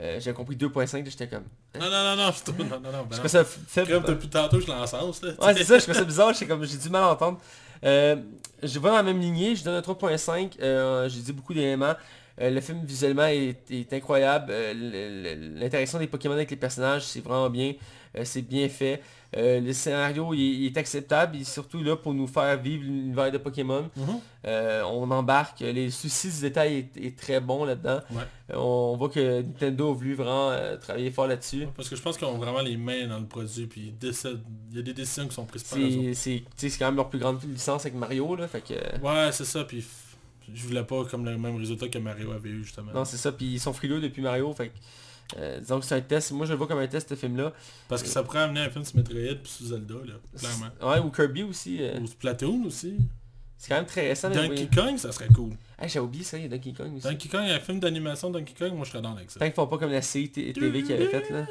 Euh, J'ai compris 2.5, j'étais comme... hein? Non, non, non, non, je. Non, non, non, ben Je ça faible. Comme depuis tantôt, je l'encense, là. Ouais, c'est ça, je trouve ça bizarre, j'ai comme j'ai du mal à entendre. Euh, je vais dans la même lignée, je donne un 3.5, euh, j'ai dit beaucoup d'éléments. Euh, le film visuellement est, est incroyable, Euh, l'interaction des Pokémon avec les personnages, c'est vraiment bien, c'est bien fait. Euh, le scénario il, est- il est acceptable, il est surtout là pour nous faire vivre l'univers de Pokémon. Mhm. Euh, on embarque, les soucis du détail est, est très bon là-dedans. Ouais. Euh, on voit que Nintendo a voulu vraiment euh, travailler fort là-dessus. Parce que je pense qu'ils ont vraiment les mains dans le produit, puis ils décident- il y a des décisions qui sont prises par. C'est quand même leur plus grande licence avec Mario, là, fait que... Ouais, c'est ça, puis je voulais pas comme le même résultat que Mario avait eu, justement. Non, c'est ça, puis ils sont frileux depuis Mario, fait que, euh, disons que c'est un test. Moi, je le vois comme un test, ce film-là. Parce que ça pourrait amener un film sur Metroid puis sur Zelda, là, clairement. Ouais, ou Kirby aussi. euh, Ou Splatoon aussi. c'est quand même très récent. Donkey oui. Kong, ça serait cool. Hey, j'ai oublié ça, il y a Donkey Kong aussi. Donkey Kong, un film d'animation Donkey Kong, moi je serais dans avec ça. Tant qu'ils font pas comme la série T- TV qu'ils avaient faite, là.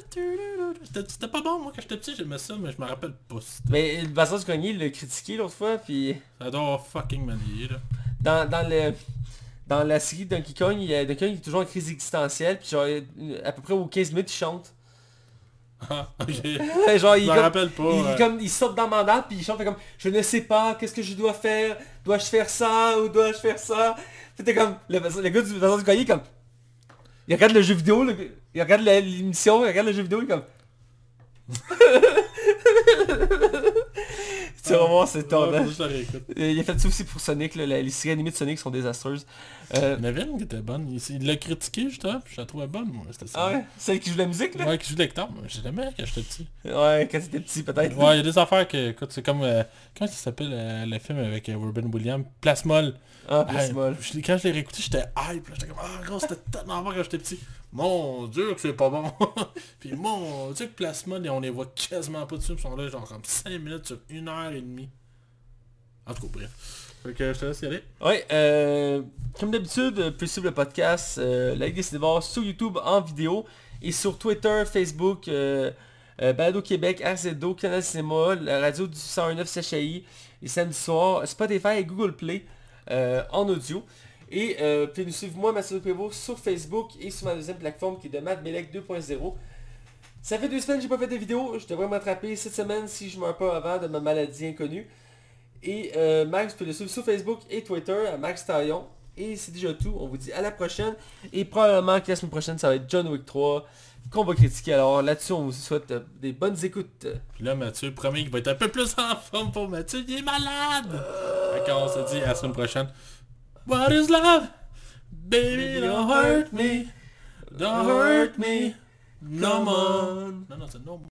C'était pas bon, moi quand j'étais petit, j'aimais ça, mais je me rappelle pas. Mais le Vincent il l'a critiqué l'autre fois, puis Ça doit avoir fucking vieilli, là. dans, dans le... Dans la série Donkey Kong, il y a Donkey Kong il est toujours en crise existentielle, puis genre, à peu près aux 15 minutes, il chante. Ah, ok. genre, Je il, me comme- rappelle pas. il, ouais. comme, il saute dans le mandat, puis il chante fait comme Je ne sais pas, qu'est-ce que je dois faire? Dois-je faire ça ou dois-je faire ça t'es comme, le, le gars du Vincent Dugagné, comme... Il regarde le jeu vidéo, le il regarde l'émission, il regarde le jeu vidéo, il est comme... tu vas voir, c'est Ouais, tordant. Euh, Il a fait ça aussi pour Sonic, là, les séries animées de Sonic sont désastreuses. Euh, Nevin qui était bonne, il, l'a critiqué justement, puis je la trouvais bonne moi, c'était ça. ah ouais, celle qui joue la musique là? Ouais, qui joue lecteur, moi j'aimais quand j'étais petit. Ouais, quand t'étais petit peut-être. Ouais, il y a des affaires que, écoute, c'est comme, euh, comment ça s'appelle euh, le film avec euh, Robin Williams, Plasmol. Ah, l'ai- quand je l'ai réécouté, j'étais hype, j'étais comme, ah gros, c'était tellement bon quand j'étais petit. Mon dieu que c'est pas bon. Puis mon dieu que Plasmol, on les voit quasiment pas dessus, ils sont là genre comme 5 minutes sur 1 heure et demie. En tout cas, bref. Fait je te laisse y aller. Ouais, euh, comme d'habitude, euh, pouvez suivre le podcast euh, La Ligue des Cinévores sur YouTube en vidéo et sur Twitter, Facebook, euh, euh, Québec, RZO, Canal Cinéma, la radio du 109 CHI, les samedis soirs, Spotify et Google Play en audio. Et euh, puis nous suivre moi, Mathieu Prévost, sur Facebook et sur ma deuxième plateforme qui est de Melec 2.0. Ça fait deux semaines que j'ai pas fait de vidéo. Je devrais m'attraper cette semaine si je meurs pas avant de ma maladie inconnue. Et euh, Max, tu peux le suivre sur Facebook et Twitter à Max Taillon. Et c'est déjà tout. On vous dit à la prochaine. Et probablement que la semaine prochaine, ça va être John Wick 3 qu'on va critiquer. Alors là-dessus, on vous souhaite euh, des bonnes écoutes. Puis là, Mathieu, promis qu'il va être un peu plus en forme pour Mathieu. Il est malade. Euh... Fait on se dit à la semaine prochaine. What is love? Baby, don't hurt me. Don't hurt me. No more. No, no, it's a no more.